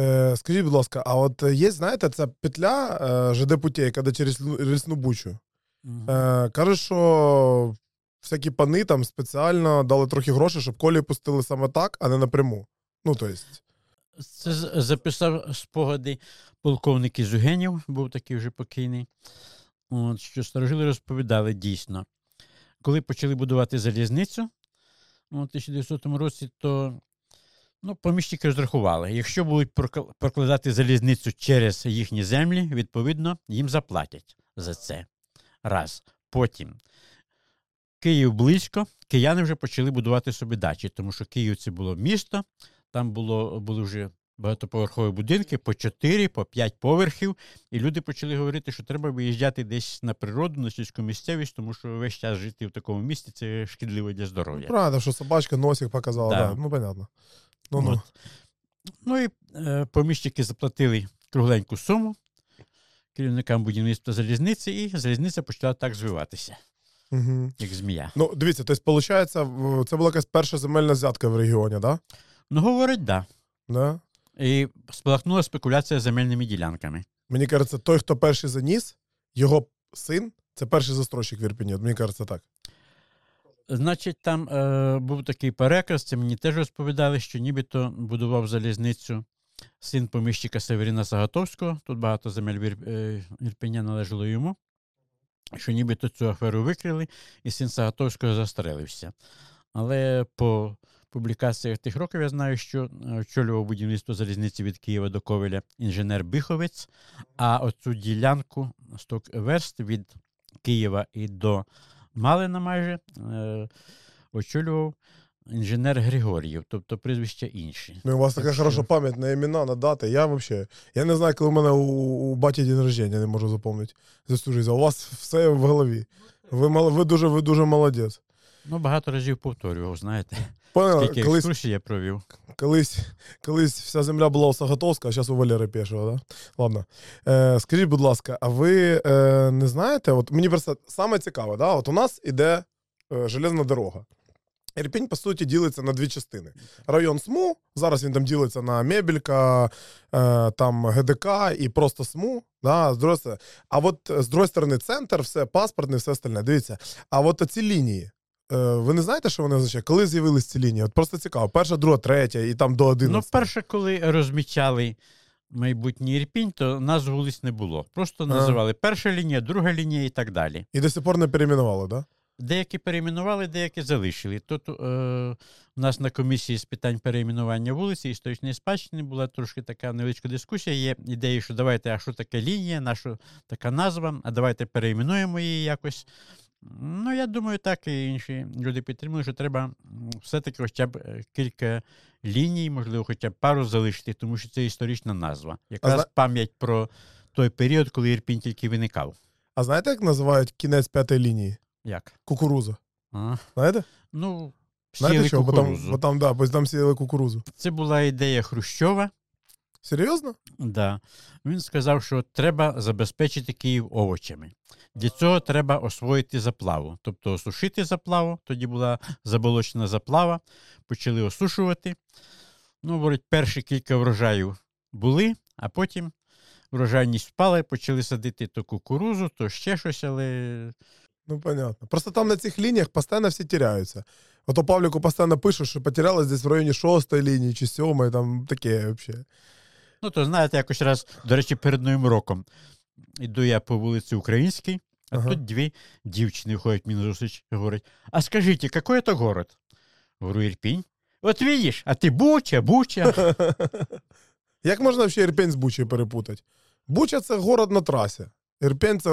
Е, скажіть, будь ласка, а от є, знаєте, ця петля е, ЖД путей, коли через Рісну Бучу. Е, каже, що всякі пани там спеціально дали трохи грошей, щоб колії пустили саме так, а не напряму. Ну, то есть, Це записав спогади полковник із Югенів, був такий вже покійний. От, що старожили розповідали дійсно. Коли почали будувати залізницю у 1900 році, то ну, поміщики розрахували. Якщо будуть прокладати залізницю через їхні землі, відповідно, їм заплатять за це. Раз. Потім. Київ близько, кияни вже почали будувати собі дачі, тому що Київ це було місто, там було, були вже багатоповерхові будинки по 4, по 5 поверхів, і люди почали говорити, що треба виїжджати десь на природу, на сільську місцевість, тому що весь час жити в такому місті це шкідливо для здоров'я. правда, що собачка носик показала, да. Да. ну понятно. Ну, ну. Ну і е, поміщики заплатили кругленьку суму керівникам будівництва залізниці, і залізниця почала так звиватися, Угу. як змія. Ну, дивіться, тобто, виходить, це була якась перша земельна взятка в регіоні, да? Ну, говорить, да. да? І спалахнула спекуляція земельними ділянками. Мені кажеться, той, хто перший заніс, його син це перший застройщик в Ірпіні. От Мені кажеться так. Значить, там е, був такий переказ, це мені теж розповідали, що нібито будував залізницю син поміщика Северіна Сагатовського, тут багато земель е, Ірпеня належало йому, що нібито цю аферу викрили, і син Сагатовського застрелився. Але по публікаціях тих років я знаю, що е, очолював будівництво залізниці від Києва до Ковеля інженер Биховець, а оцю ділянку 100 верст від Києва і до Малина майже е, очолював інженер Григор'єв, тобто прізвища інші. Ну, у вас така Так що- хороша пам'ять на імена, на дати. Я взагалі. Я не знаю, коли в мене у, у баті день рождення, не можу запам'ятати. За всю життя. У вас все в голові. Ви, ви, дуже, ви дуже молодець. Ну, багато разів повторював, знаєте. Поняли, Скільки колись, екскурсій я провів. колись, колись вся земля була у Сагатовська, а зараз у Валери Пешого, да? Ладно. Е, скажіть, будь ласка, а ви е, не знаєте, от мені просто саме цікаве, да? от у нас іде е, железна дорога. Ірпінь, по суті, ділиться на дві частини. Район СМУ, зараз він там ділиться на Мебелька, е, там ГДК і просто СМУ. Да, з. А от е, з другої сторони центр, все, паспортне, все остальне. Дивіться. А от ці лінії, ви не знаєте, що вони означають? Коли з'явились ці лінії? От просто цікаво. Перша, друга, третя і там до 11. Ну, перше, коли розмічали майбутній Ірпінь, то назв вулиць не було. Просто називали перша лінія, друга лінія і так далі. І до сих пор не перейменували, да? Деякі перейменували, деякі залишили. Тут е, у нас на комісії з питань перейменування вулиці історичної спадщини була трошки така невеличка дискусія. Є ідеї, що давайте, а що таке лінія, на що така назва, а давайте перейменуємо її якось. Ну, я думаю, так і інші люди підтримують, що треба все-таки хоча б е, кілька ліній, можливо, хоча б пару залишити, тому що це історична назва. Якраз зна- пам'ять про той період, коли Ірпінь тільки виникав. А знаєте, як називають кінець п'ятої лінії? Як? Кукуруза. А? Знаєте? Ну, Знаєте що? Бо там, бо там, да, бо там сіяли кукурузу. Це була ідея Хрущова. Серйозно? Да. Він сказав, що треба забезпечити Київ овочами. Для цього треба освоїти заплаву. Тобто осушити заплаву, тоді була заболочена заплава, почали осушувати. Ну, говорить, перші кілька врожаїв були, а потім врожайність впала і почали садити то кукурузу, то ще щось, але Ну, понятно. Просто там на цих лініях постійно всі теряються. Ото Павліку постійно пишуть, що потерялось десь в районі шостої лінії чи сьомої, там таке взагалі. Ну, то знаєте, якось раз, до речі, перед Новим роком іду я по вулиці Українській, а Ага. тут дві дівчини ходять мені назустріч і говорять: А скажіть, який це город? Говорю, Ірпінь. От видиш, а ти Буча, Буча. Як можна взагалі Ірпень з Бучею перепутати? Буча це город на трасі. Ірпень це е,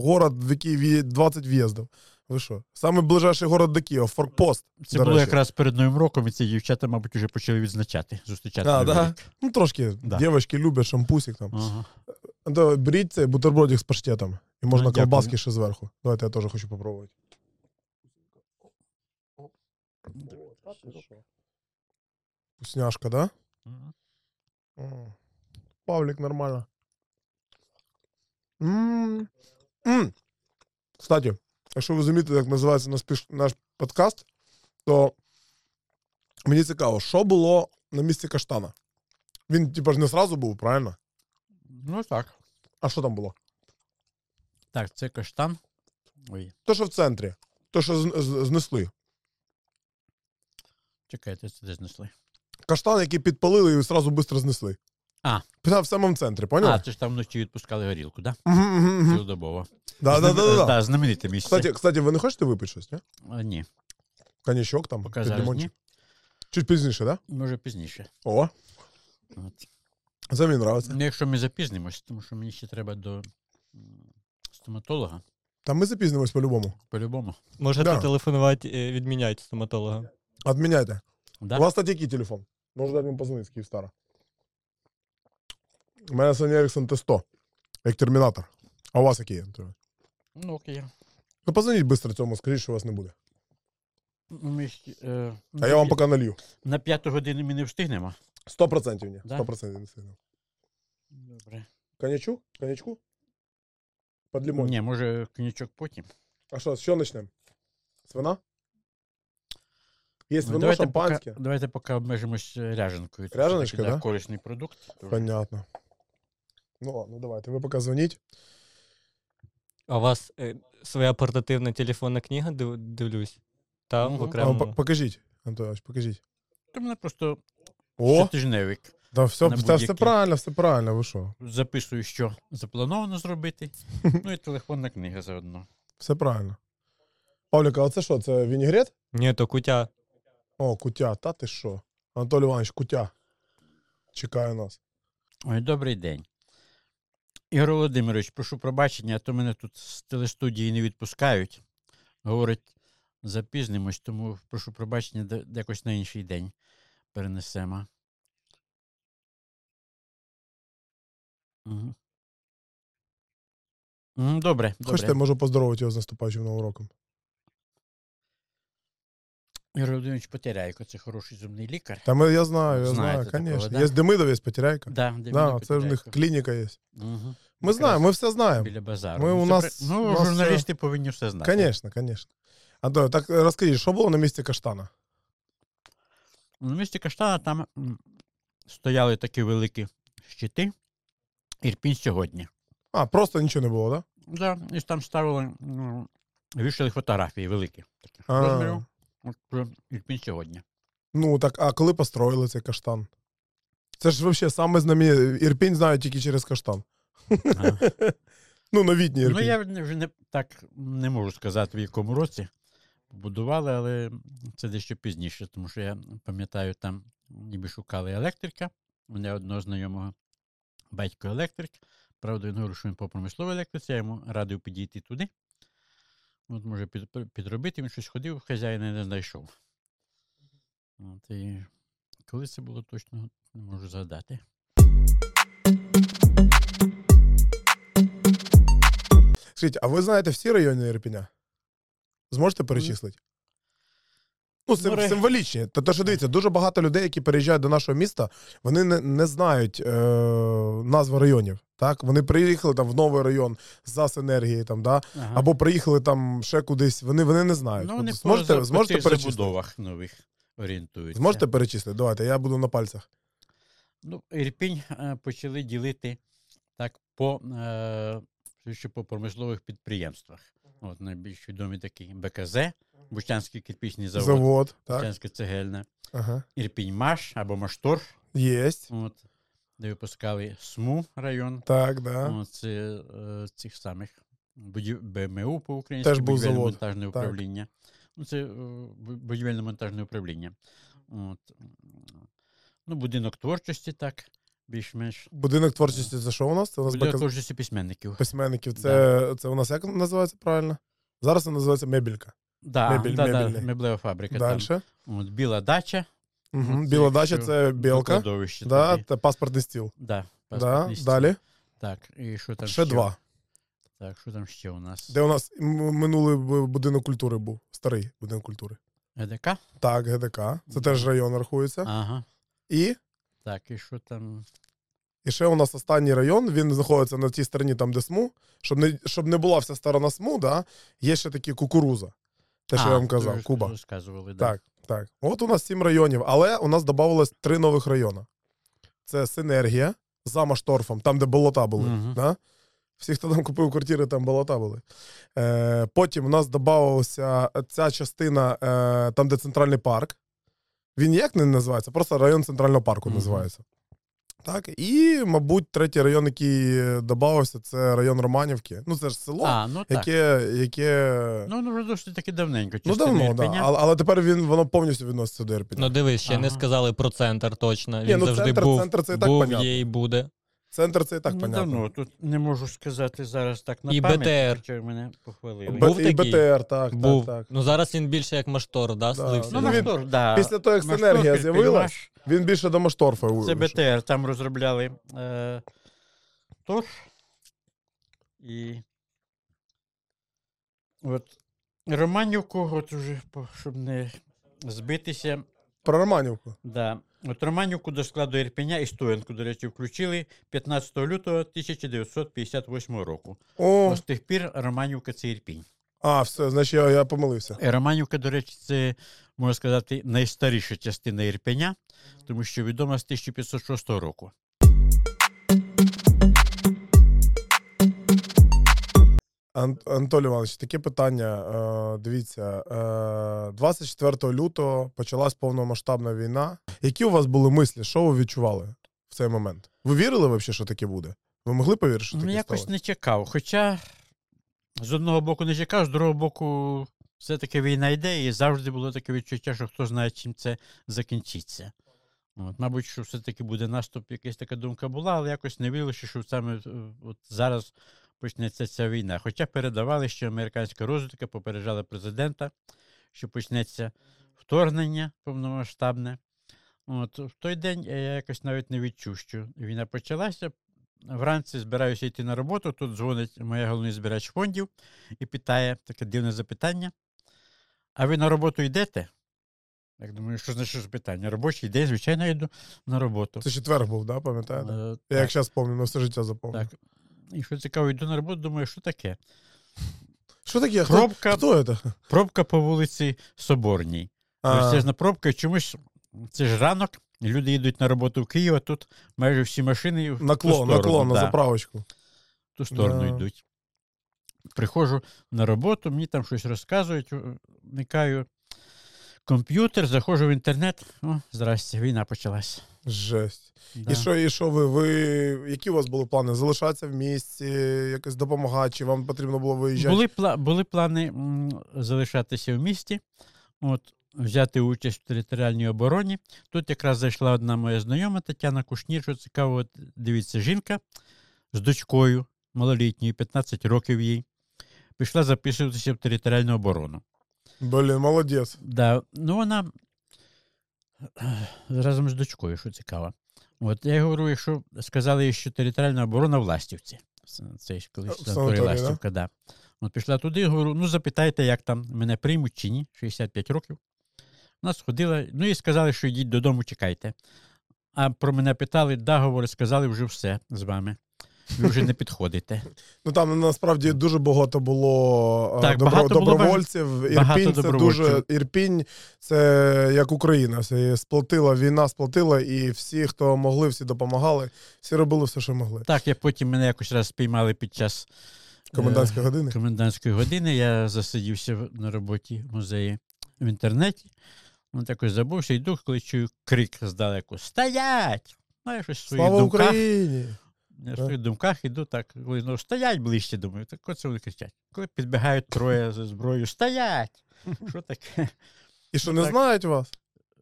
город, в який 20 в'їздів. Ви що? Саме ближайший город до Києва, Форкпост. Це до було речі. якраз перед Новим роком, і ці дівчата, мабуть, вже почали відзначати, зустрічати. А, Новий да? рік. Ну, трошки Да. дівчатки люблять шампусик там. Ага. Да, беріть цей бутербродик з паштетом. І можна Ну, дякую. колбаски ще зверху. Давайте я теж хочу попробувати. Вкусняшка, да? Мгм. М. Павлік нормально. М. М. Кстати, якщо ви замітите, як називається наш, наш подкаст, то мені цікаво, що було на місці каштана? Він, типа, ж не сразу був, правильно? Ну так. А що там було? Так, це каштан. Ой, То, що в центрі, то, що знесли. чекайте, це де знесли. Каштан, який підпалили і одразу швидко знесли. А. В самому центрі, А, це ж там вночі відпускали горілку, да? Цілодобово. Да, да, да, да, да. Да, знамените місце. Кстати, кстати, ви не хочете випити щось, ні? А, ні, Коньячок там, поки зараз лимончик. Чуть пізніше, да? Може пізніше. О, От. це мені нравиться. Ну, якщо ми запізнимось, тому що мені ще треба до стоматолога, Та ми запізнимось по-любому. по-любому. Можете Да. телефонувати, е, відміняти стоматолога. Отміняйте. Да? У вас, кстати, який телефон? Можна дати мені позвонити з Київстара. У мене Sony Ericsson T100, як термінатор. А у вас який? Анатолій? Ну, окей. Ну, позвоніть швидко цьому, скажіть, що у вас не буде. Ми, ж, е, А я вам поки налью. На п'яту годину ми не встигнемо. 100% ні. Да? 100% не сильно. Добре. Коньячу? Коньячку? Под лимон. Ні, може, коньячок потім. А що, з чого почнемо? З вина? Є Ну, вино, давайте, шампанське. поки, давайте поки обмежимось е, ряженкою. Це Ряженочка, все-таки, да? Корисний продукт. Тож- Понятно. Ну ладно, давайте. Ви поки дзвоніть. А у вас е, своя портативна телефонна книга, див- дивлюсь. Там Мгм. А, окремо. по- покажіть, Антонович, покажіть. То мене просто О, щотижневик. да, все, на та, все будь-які. правильно, все правильно, ви що? Записую, що заплановано зробити. ну і телефонна книга заодно. Все правильно. Павліка, а це що? Це вінігрет? Ні, то кутя. О, кутя, та ти що? Анатолій Іванович, кутя. Чекає нас. Ой, добрий день. Ігор Володимирович, прошу пробачення, а то мене тут з телестудії не відпускають. Говорить, запізнимось, тому прошу пробачення, якось на інший день перенесемо. Угу. Добре, добре. Хочете, можу поздоровити його з наступаючим новим роком. Ігор Володимирович Потеряйко, це хороший зумний лікар. Та ми, я знаю, я Знаєте знаю, такого, звісно. да? Є Демидов, є Потеряйка. Да, де Да, біля це ж в них Потеряйко. клініка є. Мгм. Ми знаємо, ми все знаємо. Біля базару. Ми Ну, у це нас- при- Ну, у нас журналісти повинні все знати. Звісно, звісно. Антон, так розкажіть, що було на місці каштана? На місці Каштана там м, стояли такі великі щити. Ірпінь сьогодні. А, просто нічого не було, так? Да, і там ставили, ну, вішали фотографії великі. Таких А. розмірів. Про Ірпінь сьогодні. Ну так, а коли построїли цей каштан? Це ж взагалі саме знамі... Ірпінь знають тільки через каштан. Ну, новітній Ірпінь. Ну, я вже не- вже не так не можу сказати, в якому році побудували, але це дещо пізніше, тому що я пам'ятаю, там ніби шукали електрика. У мене одного знайомого батько електрик. Правда, він говорив, що він по промисловій електриці, я йому радив підійти туди. От, може, під, підробити, він щось ходив, хазяїна не знайшов. От, і коли це було точно, не можу згадати. Скажіть, а ви знаєте всі райони Ірпіня? Зможете перечислити? Ну, сим, символічні. Тобто, що дивіться, дуже багато людей, які переїжджають до нашого міста, вони не, не знають е, назви районів. Так? Вони приїхали там в новий район за синергії, там, да? Ага. або приїхали там ще кудись. Вони, вони не знають. ну, вони зможете, по, зможете перечислити? забудовах нових орієнтуються. Зможете перечислити? Давайте, я буду на пальцях. Ну, Ірпінь е, почали ділити так по, е, по промислових підприємствах. От найбільш відомі такі БКЗ, Бучанський кирпічний завод, Завод, так. Бучанське цегельне, Ага. Ірпінь Маш або Маштор, Єсть. от, де випускали СМУ район. Так, да. От, це е, цих самих. БМУ по Теж українськи будівельно-монтажне Так. управління. Ну, це е, будівельно-монтажне управління. От. Ну, будинок творчості, так, більш-менш. Будинок творчості це що у нас? Це у нас Будинок БКЗ творчості письменників. письменників. Це, це у нас як називається правильно? Зараз це називається мебілька. Да, Мебель- да, да, меблева фабрика. Далі. Там. От, біла дача. Угу. От, Біла дача це білка. Да, це паспортний стіл. Да, Да, стіл. далі. Так, і що там Ще два. Так, що там ще у нас? Де у нас минулий будинок культури був. Старий будинок культури. ГДК? Так, ГДК. Це теж район рахується. Ага. І, Так, і що там? і ще у нас останній район, він знаходиться на тій стороні, там, де СМУ. Щоб не, щоб не була вся сторона СМУ, да, є ще такі кукуруза. Те, що А, я вам казав, ж Куба. Розказували, да. Так, так. От у нас сім районів, але у нас додавалось три нових райони. Це Синергія за Машторфом, там, де болота були. Мгм. Да? Всі, хто там купив квартири, там болота були. Е, потім у нас додавалася ця частина, е, там, де центральний парк. Він ніяк не називається, просто район центрального парку Мгм. називається. Так, і, мабуть, третій район, який додавався, це район Романівки. Ну, це ж село, А, ну так. яке. яке... Ну, ну, досить таки давненько. Ну, давно, да. Але, але тепер він, воно повністю відноситься до Ірпеня. Ну дивись, ще не сказали про центр точно. Ні, Він ну, завжди центр- був, центр це і так був є і буде. Центр це і так ну, понятно. давно. Тут не можу сказати зараз так на І пам'ять, БТР. мене похвалили. Б- Був і такий? БТР, так, був. так, так. Ну зараз він більше як маштор, да, Да. слився. Ну, Ну, він- Маштор, да. Після того, як Маштор, синергія з'явилась, він більше до Машторфа. Це вийшов. БТР, там розробляли е, Тор. І от Романівку, от уже, щоб не збитися, Про Романівку. Да. От Романівку до складу Ірпеня і Стоянку, до речі, включили 15 лютого 1958 року. О, З тих пір Романівка це Ірпінь. а, все, значить я, я помилився. І Романівка, до речі, це, можна сказати, найстаріша частина Ірпеня, тому що відома з 1506 року. Ан- Анатолій Іванович, таке питання. Е, дивіться, е, 24 лютого почалась повномасштабна війна. Які у вас були мислі? Що ви відчували в цей момент? Ви вірили взагалі, що таке буде? Ви могли повірити, що Ну, якось сталося? не чекав. Хоча з одного боку не чекав, з другого боку, все-таки війна йде, і завжди було таке відчуття, що хто знає, чим це закінчиться. От, мабуть, що все-таки буде наступ, якась така думка була, але якось не вірилося, що саме е, от зараз почнеться ця війна. Хоча передавали, що американська розвідка попереджала президента, що почнеться вторгнення повномасштабне. От, в той день я якось навіть не відчув, що війна почалася. Вранці збираюся йти на роботу. Тут дзвонить моя головний збирач фондів і питає таке дивне запитання. А ви на роботу йдете? Я думаю, що значить що питання? Робочий день, звичайно, йду на роботу. Це четвер був, да, пам'ятаєте? Я як зараз пам'ятаю, на все життя запам'ятав. так. І що цікаво, йду на роботу, думаю, що таке? Що таке? Пробка, хто це? пробка по вулиці Соборній. Величезна пробка, чомусь це ж ранок, люди їдуть на роботу в Київ, а тут майже всі машини в ту наклон, сторону, наклон на заправочку. в ту сторону Да. йдуть. Приходжу на роботу, мені там щось розказують, вмикаю комп'ютер, заходжу в інтернет. О, здрасте, війна почалась. Жесть. Да. І що, і що ви? ви? Які у вас були плани? Залишатися в місті, якось допомагати, чи вам потрібно було виїжджати? Були, пла- були плани м, залишатися в місті, от, взяти участь в територіальній обороні. Тут якраз зайшла одна моя знайома Тетяна Кушнір, що цікаво, от, дивіться, жінка з дочкою малолітньою, 15 років їй, пішла записуватися в територіальну оборону. Блін, молодець. Да, ну вона разом з дочкою, що цікаво. От я говорю, якщо сказали, що територіальна оборона в Ластівці. Це- ж колись санаторій? Ластівка, да? От пішла туди, говорю, ну запитайте, як там мене приймуть чи ні, 65 років. Нас ходила, ну і сказали, що йдіть додому, чекайте. А про мене питали, да, говорить, сказали вже все з вами. Ви вже не підходите. Ну там насправді дуже багато було е, Так, добро, багато було добровольців. багато Ірпінь це добровольців. дуже Ірпінь, це як Україна. Все сплотила, війна сплотила, і всі, хто могли, всі допомагали, всі робили все, що могли. Так, я потім мене якось раз спіймали під час е, Комендантської години. комендантської години. Я засидівся на роботі в музеї в інтернеті. Ну, такось забувся, йду, коли чую крик здалеку: Стоять! Ну, я щось в своїх Слава думках. Україні! Я в своїх думках іду так, коли ну, стоять ближче, думаю, так оце вони кричать. Коли підбігають троє зі зброєю, стоять! Що таке? І що Ну, не так. знають вас?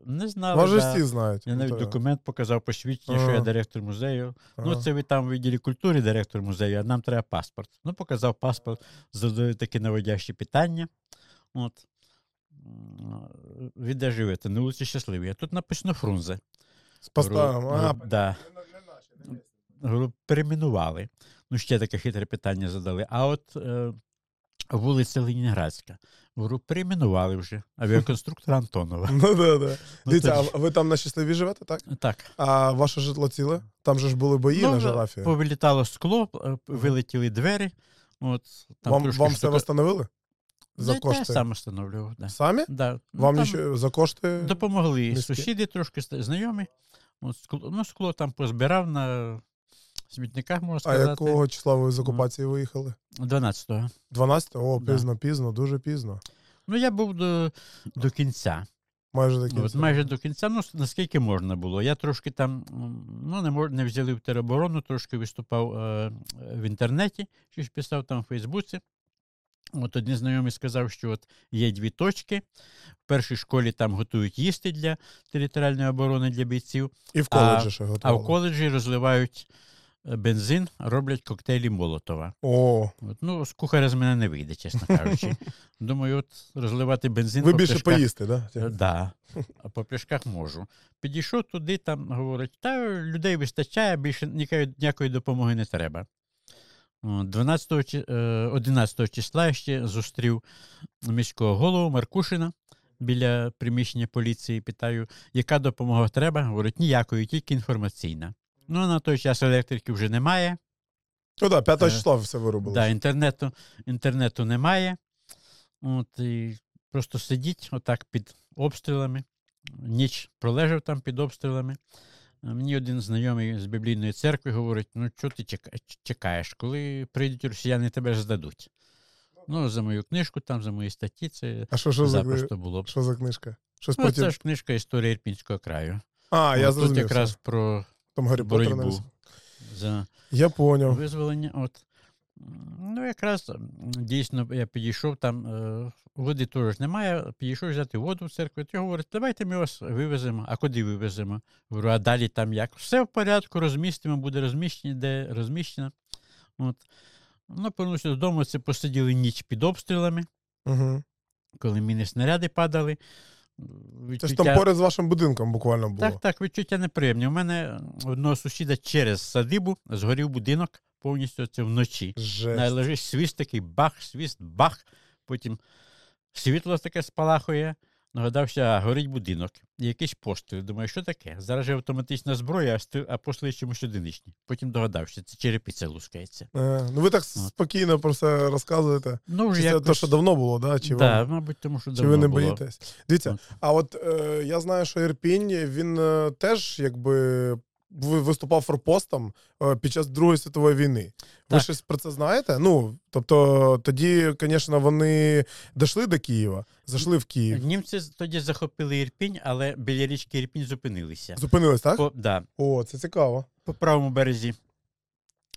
Не знали. Вас же да. всі знають. Я навіть документ показав посвідчення, що я директор музею. Ну, це ви там в відділі культури директор музею, а нам треба паспорт. Ну, показав паспорт, задали такі наводящі питання. От. Ви де живете? На вулиці Щасливі. А тут написано Фрунзе. З поставом. Ага, ну, да. Перейменували. Ну, ще таке хитре питання задали. А от е, вулиця Ленінградська. Говорю, перейменували вже. Авіаконструктора Антонова. Ну да, да. Ну, Дивіться, тоді- а ви там на щасливі живете, так? Так. А ваше житло ціле? Там же ж були бої Ну, на жирафі. Повилітало скло, е, вилетіли двері. От, там Вам, трошки вам все штука- встановили? За Ну, та я кошти? сам встановлював. Да. Самі? Да. Ну, Вам там нічого за кошти? допомогли низькі? сусіди, трошки ста- знайомі. От, скло, ну, скло там позбирав на смітниках, можна А сказати. якого числа ви з окупації виїхали? 12-го. 12-го? О, Да. пізно, пізно, дуже пізно. Ну, я був до, до кінця. Майже до кінця. От, майже до кінця, ну, наскільки можна було. Я трошки там, ну, не, мож, не взяли в тероборону, трошки виступав е, в інтернеті, щось писав там в Фейсбуці. От один знайомий сказав, що от є дві точки. В першій школі там готують їсти для територіальної оборони для бійців, І в коледжі ще готували. а в коледжі розливають бензин, роблять коктейлі Молотова. О, От, ну, з кухаря з мене не вийде, чесно кажучи. Думаю, от розливати бензин ви по більше пляшках- поїсти, да? Е, Да. А по пляшках можу. Підійшов туди, там говорять, та людей вистачає, більше ніякої, допомоги не треба. 12 е, 11 числа я ще зустрів міського голову Маркушина біля приміщення поліції. Питаю, яка допомога треба? Говорить, ніякої, тільки інформаційна. Ну, на той час електрики вже немає. Ну так, 5 Е, числа все виробили. Да, інтернету, інтернету немає. От, і просто сидіть отак під обстрілами. Ніч пролежав там під обстрілами. Мені один знайомий з біблійної церкви говорить: ну, що ти чекаєш, коли прийдуть росіяни, тебе здадуть. Ну, за мою книжку, там, за мої статті, це А що, що, за, було б. що за книжка? Щось Ну, потім. це ж книжка Історія Ірпінського краю. А, я От зрозумів. Тут якраз про Там Гаррі Поттер боротьбу за Я поняв. визволення. От. Ну, якраз дійсно я підійшов, там е, води теж немає. Підійшов взяти воду в церкву. Ти говорить, давайте ми вас вивеземо. А куди вивеземо? Говорю, а далі там як? Все в порядку, розмістимо, буде розміщення, де розміщено. От. Ну, повернувся додому, це посиділи ніч під обстрілами, Угу. коли міни снаряди падали. Це ж там поряд з вашим будинком буквально було. Так, так, відчуття неприємні. У мене одного сусіда через садибу згорів будинок повністю це вночі. Жесть. Лежить свіст такий бах, свіст, бах. Потім світло таке спалахує. Нагадався, горить будинок. І якийсь постріл. Думаю, що таке? Зараз же автоматична зброя, а постріли чомусь одиничні. Потім догадався, це черепиця лускається. Е, ну ви так спокійно про це розказуєте. Ну, Чи якось... це те, що давно було, да? Чи, да, ви... мабуть, тому що чи давно ви не було. боїтесь? Дивіться, От. а от е, я знаю, що Ірпінь, він е, теж якби виступав форпостом е, під час Другої світової війни. Ви Так. щось про це знаєте? Ну, тобто, тоді, звісно, вони дійшли до Києва, зайшли в Київ. Німці тоді захопили Ірпінь, але біля річки Ірпінь зупинилися. Зупинились, так? По, да, О, це цікаво. по правому березі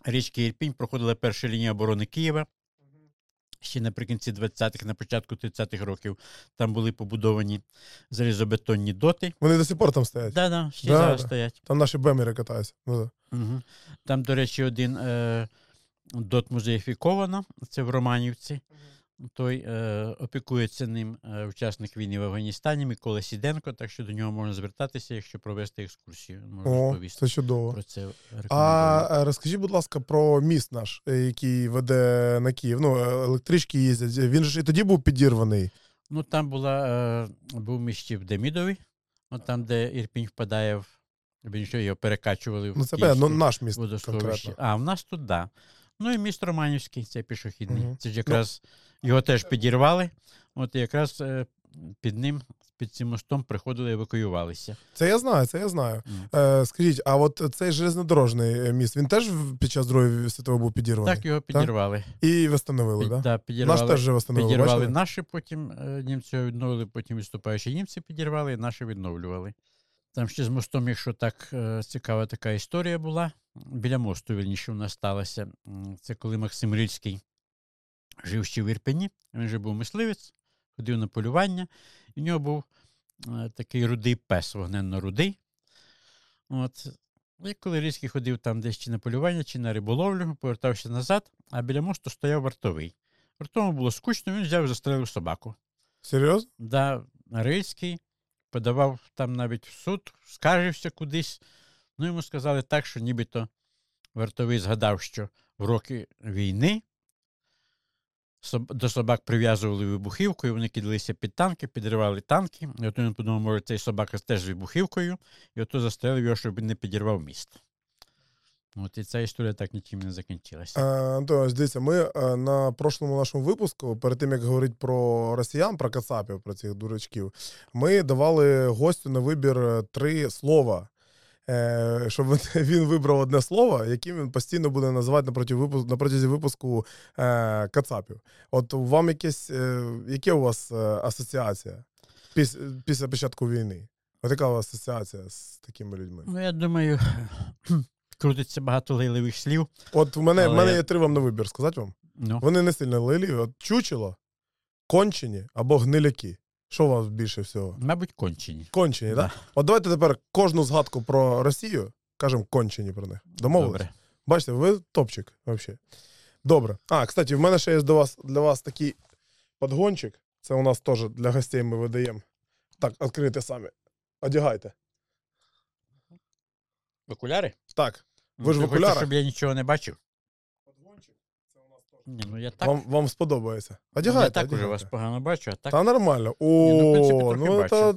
річки Ірпінь проходила перша лінія оборони Києва. Ще наприкінці 20-х, на початку 30-х років там були побудовані залізобетонні доти. Вони до сих пор там стоять. Да, да, ще Да, зараз да. стоять. Там наші бемери катаються. Ну, да. Угу. Там, до речі, один е, дот музеїфіковано, це в Романівці. Той е, опікується ним е, учасник війни в Афганістані Микола Сіденко, так що до нього можна звертатися, якщо провести екскурсію. Можу О, це чудово. про це. А е, розкажіть, будь ласка, про міст наш, е, який веде на Київ. Ну, електрички їздять. Він ж і тоді був підірваний. Ну, там була, е, був міщів Демідовий, от там, де Ірпінь впадає в. Він що його перекачували в Ну, це понятно, ну, наш міст конкретно. А, в нас тут, да. Ну і міст Романівський, це пішохідний. Мгм. Це ж якраз його теж підірвали. От якраз е, під ним, під цим мостом приходили і евакуювалися. Це я знаю, це я знаю. М. Е, скажіть, а от цей железнодорожний е, міст, він теж під час Другої світової був підірваний? Так його підірвали. І встановили, Під, так? да, Да? підірвали. Наш теж вже встановили, Підірвали бачили? наші, потім е, німці відновили, потім відступаючі німці підірвали, і наші відновлювали. Там ще з мостом, якщо так цікава така історія була. Біля мосту, вірніше, у нас сталося. Це коли Максим Рильський жив ще в Ірпені. Він же був мисливець, ходив на полювання. І в нього був е, такий рудий пес, вогненно-рудий. От. І коли Рильський ходив там десь чи на полювання, чи на риболовлю, повертався назад, а біля мосту стояв вартовий. Вартовому було скучно, він взяв і застрелив собаку. Серйозно? Да, Рильський подавав там навіть в суд, скаржився кудись. Ну, йому сказали так, що нібито вартовий згадав, що в роки війни до собак прив'язували вибухівкою, вони кидалися під танки, підривали танки. І от він подумав, може, цей собака теж з вибухівкою, і ото застрелив його, щоб він не підірвав міст. От і ця історія так нічим не закінчилася. Е, Антон, дивіться, ми е, на прошлому нашому випуску, перед тим як говорити про росіян, про кацапів, про цих дурачків, ми давали гостю на вибір три слова. Е, Щоб він- вибрав одне слово, яким він постійно буде називати на протязі випуску е, кацапів. От вам якесь, е, яке у вас асоціація після, початку війни? От яка у вас асоціація з такими людьми? Ну, я думаю, крутиться багато лейливих слів. От в мене, в мене є три вам на вибір, сказати вам? Ну, Вони не сильно лилі, от чучело, кончені або гниляки. Що у вас більше всього? мабуть, кончені. Кончені, так? Да. Да? От давайте тепер кожну згадку про Росію кажемо кончені про них. Домовились? Добре. Бачите, ви топчик взагалі. Добре. А, кстати, в мене ще є до вас, для вас такий подгончик. Це у нас теж для гостей ми видаємо. Так, відкрийте самі. Одягайте. Окуляри? Так. Ви ж в Ти хочеш, окулярах? щоб я нічого не бачив? Подгончик. Це у нас теж. Ні, ну я так, Вам, вам сподобається. я Одягайте. так уже вас погано бачу, а так. Та нормально. О, Ні, ну, в принципі, ну, трохи це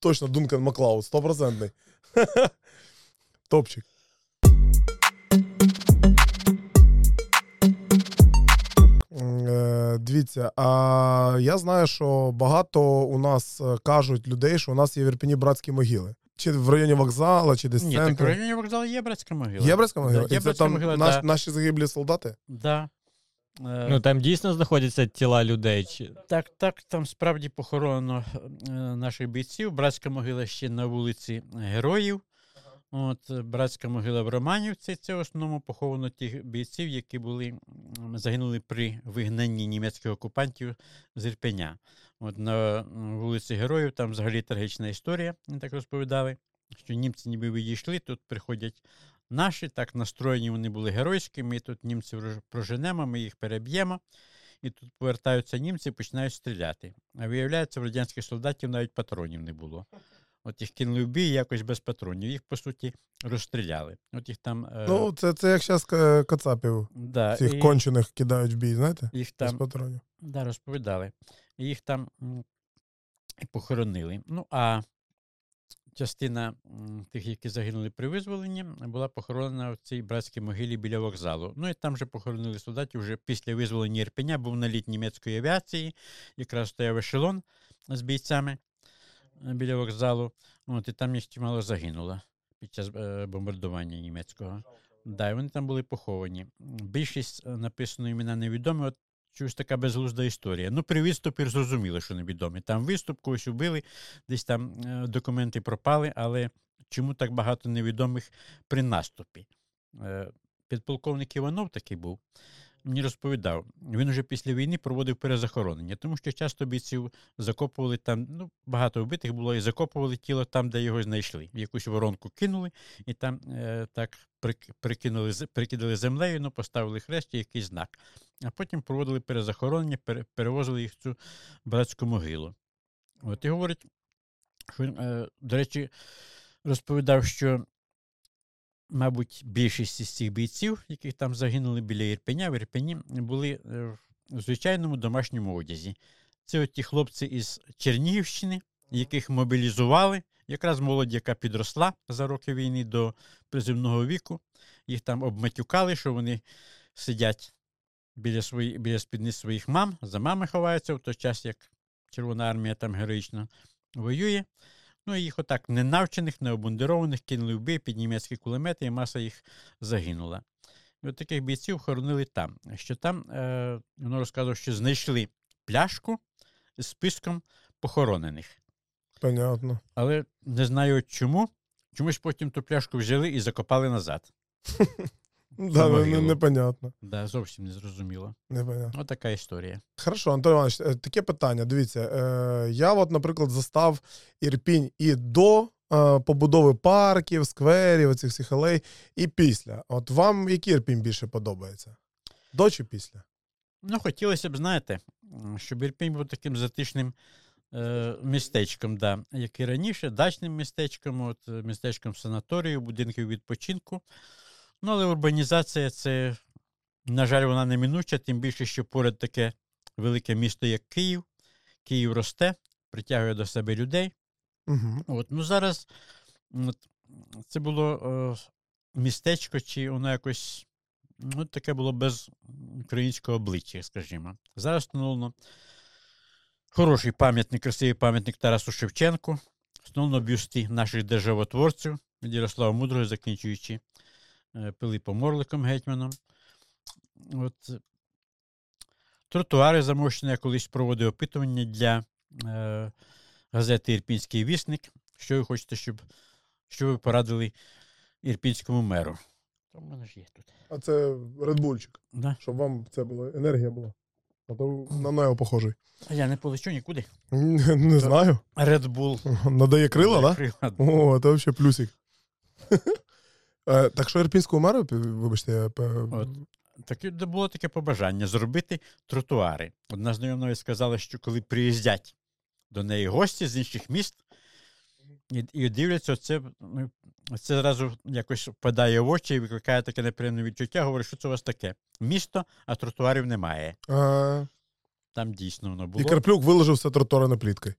точно Дункан Маклауд, стопроцентний. Топчик. Е, Дивіться, а я знаю, що багато у нас е, кажуть людей, що у нас є в Ірпені братські могили. Чи в районі вокзалу, чи десь Ні, так в районі вокзалу є братська могила. Є братська могила? Да, є І це братська там могила, наш- да. наші загиблі солдати? Да. Е, Ну там дійсно знаходяться тіла людей. Чи... Так, так, там справді похоронено е, наших бійців. Братська могила ще на вулиці Героїв. От, е, братська могила в Романівці. Це в основному поховано тих бійців, які були загинули при вигнанні німецьких окупантів з Ірпеня. От на вулиці Героїв там взагалі трагічна історія, так розповідали, що німці ніби відійшли, тут приходять наші, так настроєні вони були геройські, ми тут німців проженемо, ми їх переб'ємо. І тут повертаються німці і починають стріляти. А виявляється, в радянських солдатів навіть патронів не було. От їх кинули в бій якось без патронів. Їх, по суті, розстріляли. От їх там. е, Ну, це, це як зараз кацапів да, цих і кончених кидають в бій, знаєте? їх там, Без патронів. да, розповідали. Їх там похоронили. Ну, а частина тих, які загинули при визволенні, була похоронена в цій братській могилі біля вокзалу. Ну і там же похоронили солдатів вже після визволення Ірпеня, був наліт німецької авіації, якраз стояв ешелон з бійцями е, біля вокзалу. От, і там їх чимало загинуло під час е, бомбардування німецького. Да, вони там були поховані. Більшість е, написано імена невідомі. От чогось така безглузда історія. Ну, при відступі зрозуміло, що невідомі. Там виступ, когось убили, десь там е, документи пропали, але чому так багато невідомих при наступі? Е, підполковник Іванов такий був. Мені розповідав, він уже після війни проводив перезахоронення, тому що часто бійців закопували там, ну, багато вбитих було, і закопували тіло там, де його знайшли. В якусь воронку кинули, і там е, так прикинули, прикидали землею, ну, поставили хрест і якийсь знак. А потім проводили перезахоронення, перевозили їх в цю братську могилу. От і говорить, що, е, до речі, розповідав, що, мабуть, більшість із цих бійців, яких там загинули біля Ірпеня, в Ірпені, були е, в звичайному домашньому одязі. Це от ті хлопці із Чернігівщини, яких мобілізували, якраз молодь, яка підросла за роки війни до приземного віку. Їх там обматюкали, що вони сидять біля, свої, біля спідниць своїх мам, за мами ховаються в той час, як Червона армія там героїчно воює. Ну, і їх отак ненавчених, необмундированих кинули в бій під німецькі кулемети, і маса їх загинула. І от таких бійців хоронили там. Що там, е, воно розказував, що знайшли пляшку з списком похоронених. Понятно. Але не знаю чому. Чомусь потім ту пляшку взяли і закопали назад. Да, не, могилу. непонятно. Да, зовсім не зрозуміло. непонятно. Отака історія. Хорошо, Антон Іванович, е, таке питання. Дивіться, е, я, от, наприклад, застав Ірпінь і до е, побудови парків, скверів, оцих всіх алей, і після. От вам який Ірпінь більше подобається? До чи після? Ну, хотілося б, знаєте, м, щоб Ірпінь був таким затишним е, містечком, да, як і раніше, дачним містечком, от, е, містечком санаторію, будинків відпочинку. Ну, але урбанізація це, на жаль, вона неминуча, тим більше, що поряд таке велике місто, як Київ. Київ росте, притягує до себе людей. Угу. От, ну зараз от, це було е, містечко, чи воно якось ну, таке було без українського обличчя, скажімо. Зараз встановлено хороший пам'ятник, красивий пам'ятник Тарасу Шевченку, встановлено бюсти наших державотворців від Ярослава Мудрого, закінчуючи Пилипом Орликом гетьманом. От, е, тротуари замощені, я колись проводив опитування для. Е, газети Ірпінський вісник. Що ви хочете, щоб що ви порадили ірпінському меру? Там в мене ж є тут. А це редбульчик, Да? щоб вам це була енергія була. А то на нього похожий. А я не полечу нікуди. Не, не знаю. Red Bull. Надає крила, так? Крила. Да? О, це взагалі плюсик. Е, Так що ірпінського меру, вибачте, я От. Таке де було таке побажання зробити тротуари. Одна знайома сказала, що коли приїздять до неї гості з інших міст і, і дивляться, це, ну, це зразу якось впадає в очі і викликає таке неприємне відчуття. Говорить, що це у вас таке? Місто, а тротуарів немає. А, Там дійсно воно було. І. Карплюк виложив все тротуарною пліткою.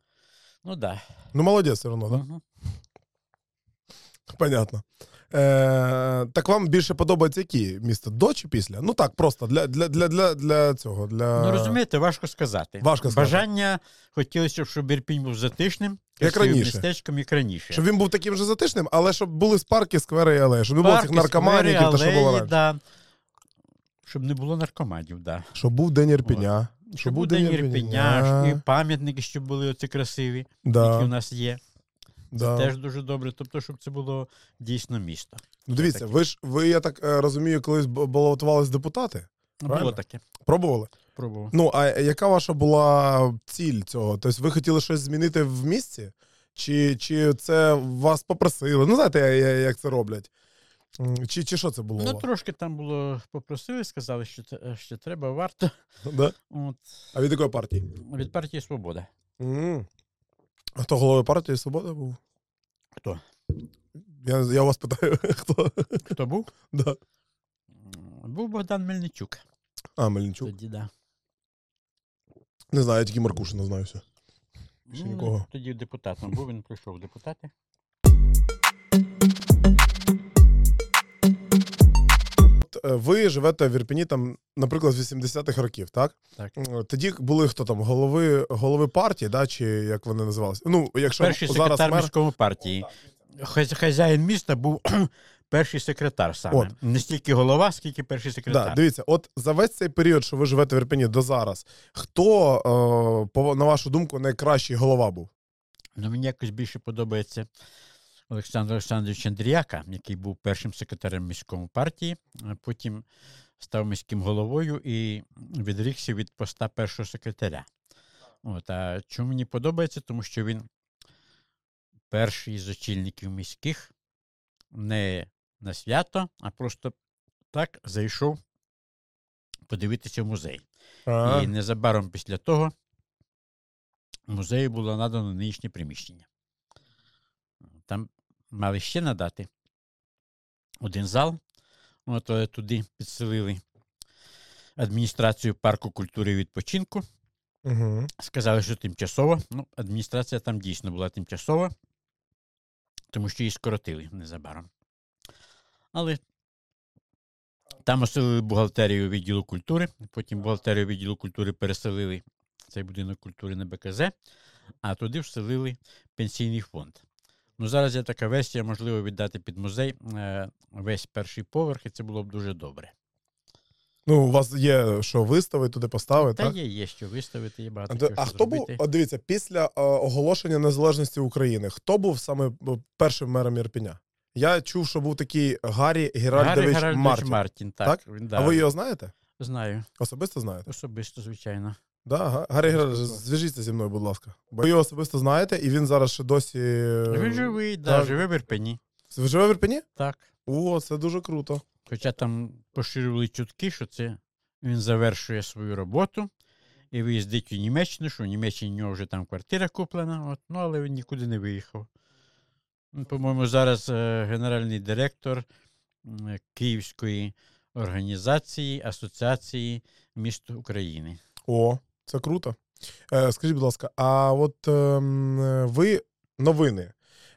Ну да. Ну, молодець все одно, так? Да? Мгм. Понятно. Е, так вам більше подобається які місто? До чи після? Ну так, просто для, для, для, для, для цього. Для... Ну розумієте, важко сказати. Важко сказати. Бажання хотілося, б, щоб Ірпінь був затишним, Як раніше. містечком, як раніше. Щоб він був таким же затишним, але щоб були парки, сквери і алеї, щоб не було цих наркоманів, та що було раніше. да. Щоб не було наркоманів, да. Щоб був день Ірпеня. Щоб був день Ірпеня, і пам'ятники, щоб були оці красиві, які у нас є. Да. Теж дуже добре. Тобто, щоб це було дійсно місто. Ну, дивіться, ви ж ви, я так е, розумію, колись балотувались депутати. Правильно? Було таке. Пробували? Пробував. Ну, а яка ваша була ціль цього? Тобто ви хотіли щось змінити в місті? Чи, чи це вас попросили? Ну, знаєте, як це роблять? Чи, чи що це було? Ну, трошки там було попросили, сказали, що, це, що треба, варто. Да? От, А від якої партії? від партії Свобода. М. А хто головою партії Свобода був? Хто? Я, я вас питаю, хто? Хто був? Да. Був Богдан Мельничук. А, Мельничук. Тоді, да. Не знаю, я тільки Маркушина знаюся. Ще Ну, нікого. Тоді депутатом був, він прийшов депутати. От, е, ви живете в Ірпені, там, наприклад, з 80-х років, так? Так. Тоді були хто там, голови, голови партії, да, чи як вони називалися? Ну, якщо Перший зараз секретар мер... міської партії. Хаз- Хазяїн міста був перший секретар саме. От. Не стільки голова, скільки перший секретар. Да, дивіться, от за весь цей період, що ви живете в Ірпені до зараз, хто, е, на вашу думку, найкращий голова був? Ну, мені якось більше подобається Олександр Олександрович Андріяка, який був першим секретарем міської партії, а потім став міським головою і відрікся від поста першого секретаря. От, а чому мені подобається? Тому що він перший з очільників міських не на свято, а просто так зайшов подивитися в музей. А, І незабаром після того музею було надано нинішнє приміщення. Там мали ще надати один зал. От туди підселили адміністрацію парку культури і відпочинку. Угу. Сказали, що тимчасово. Ну, адміністрація там дійсно була тимчасова, тому що її скоротили незабаром. Але там оселили бухгалтерію відділу культури, потім бухгалтерію відділу культури переселили цей будинок культури на БКЗ, а туди вселили пенсійний фонд. Ну, зараз є така версія, можливо, віддати під музей е, весь перший поверх, і це було б дуже добре. Ну, у вас є що виставити, туди поставити, Та так? є, є що виставити, є багато А, чого, а що хто був, зробити. от дивіться, після е, оголошення незалежності України, хто був саме е, першим мером Ірпіня? Я чув, що був такий Гаррі Геральдович Гаррі Мартін. Мартін, так. Так? Да. А ви його знаєте? Знаю, Особисто знаєте? особисто, звичайно. Да, Га- Гаррі Геральдович, зв'яжіться зі мною, будь ласка. Бо ви його особисто знаєте, і він зараз ще досі. е, Він живий, да, так. живе в Ірпені. Ви живе в Ірпені? Так. О, це дуже круто. Хоча там поширювали чутки, що це він завершує свою роботу і виїздить у Німеччину, що в Німеччині в нього вже там квартира куплена, от, ну, але він нікуди не виїхав. По-моєму, зараз е, генеральний директор е, Київської організації Асоціації міст України. О, це круто. Е, скажіть, будь ласка, а от ем, ви новини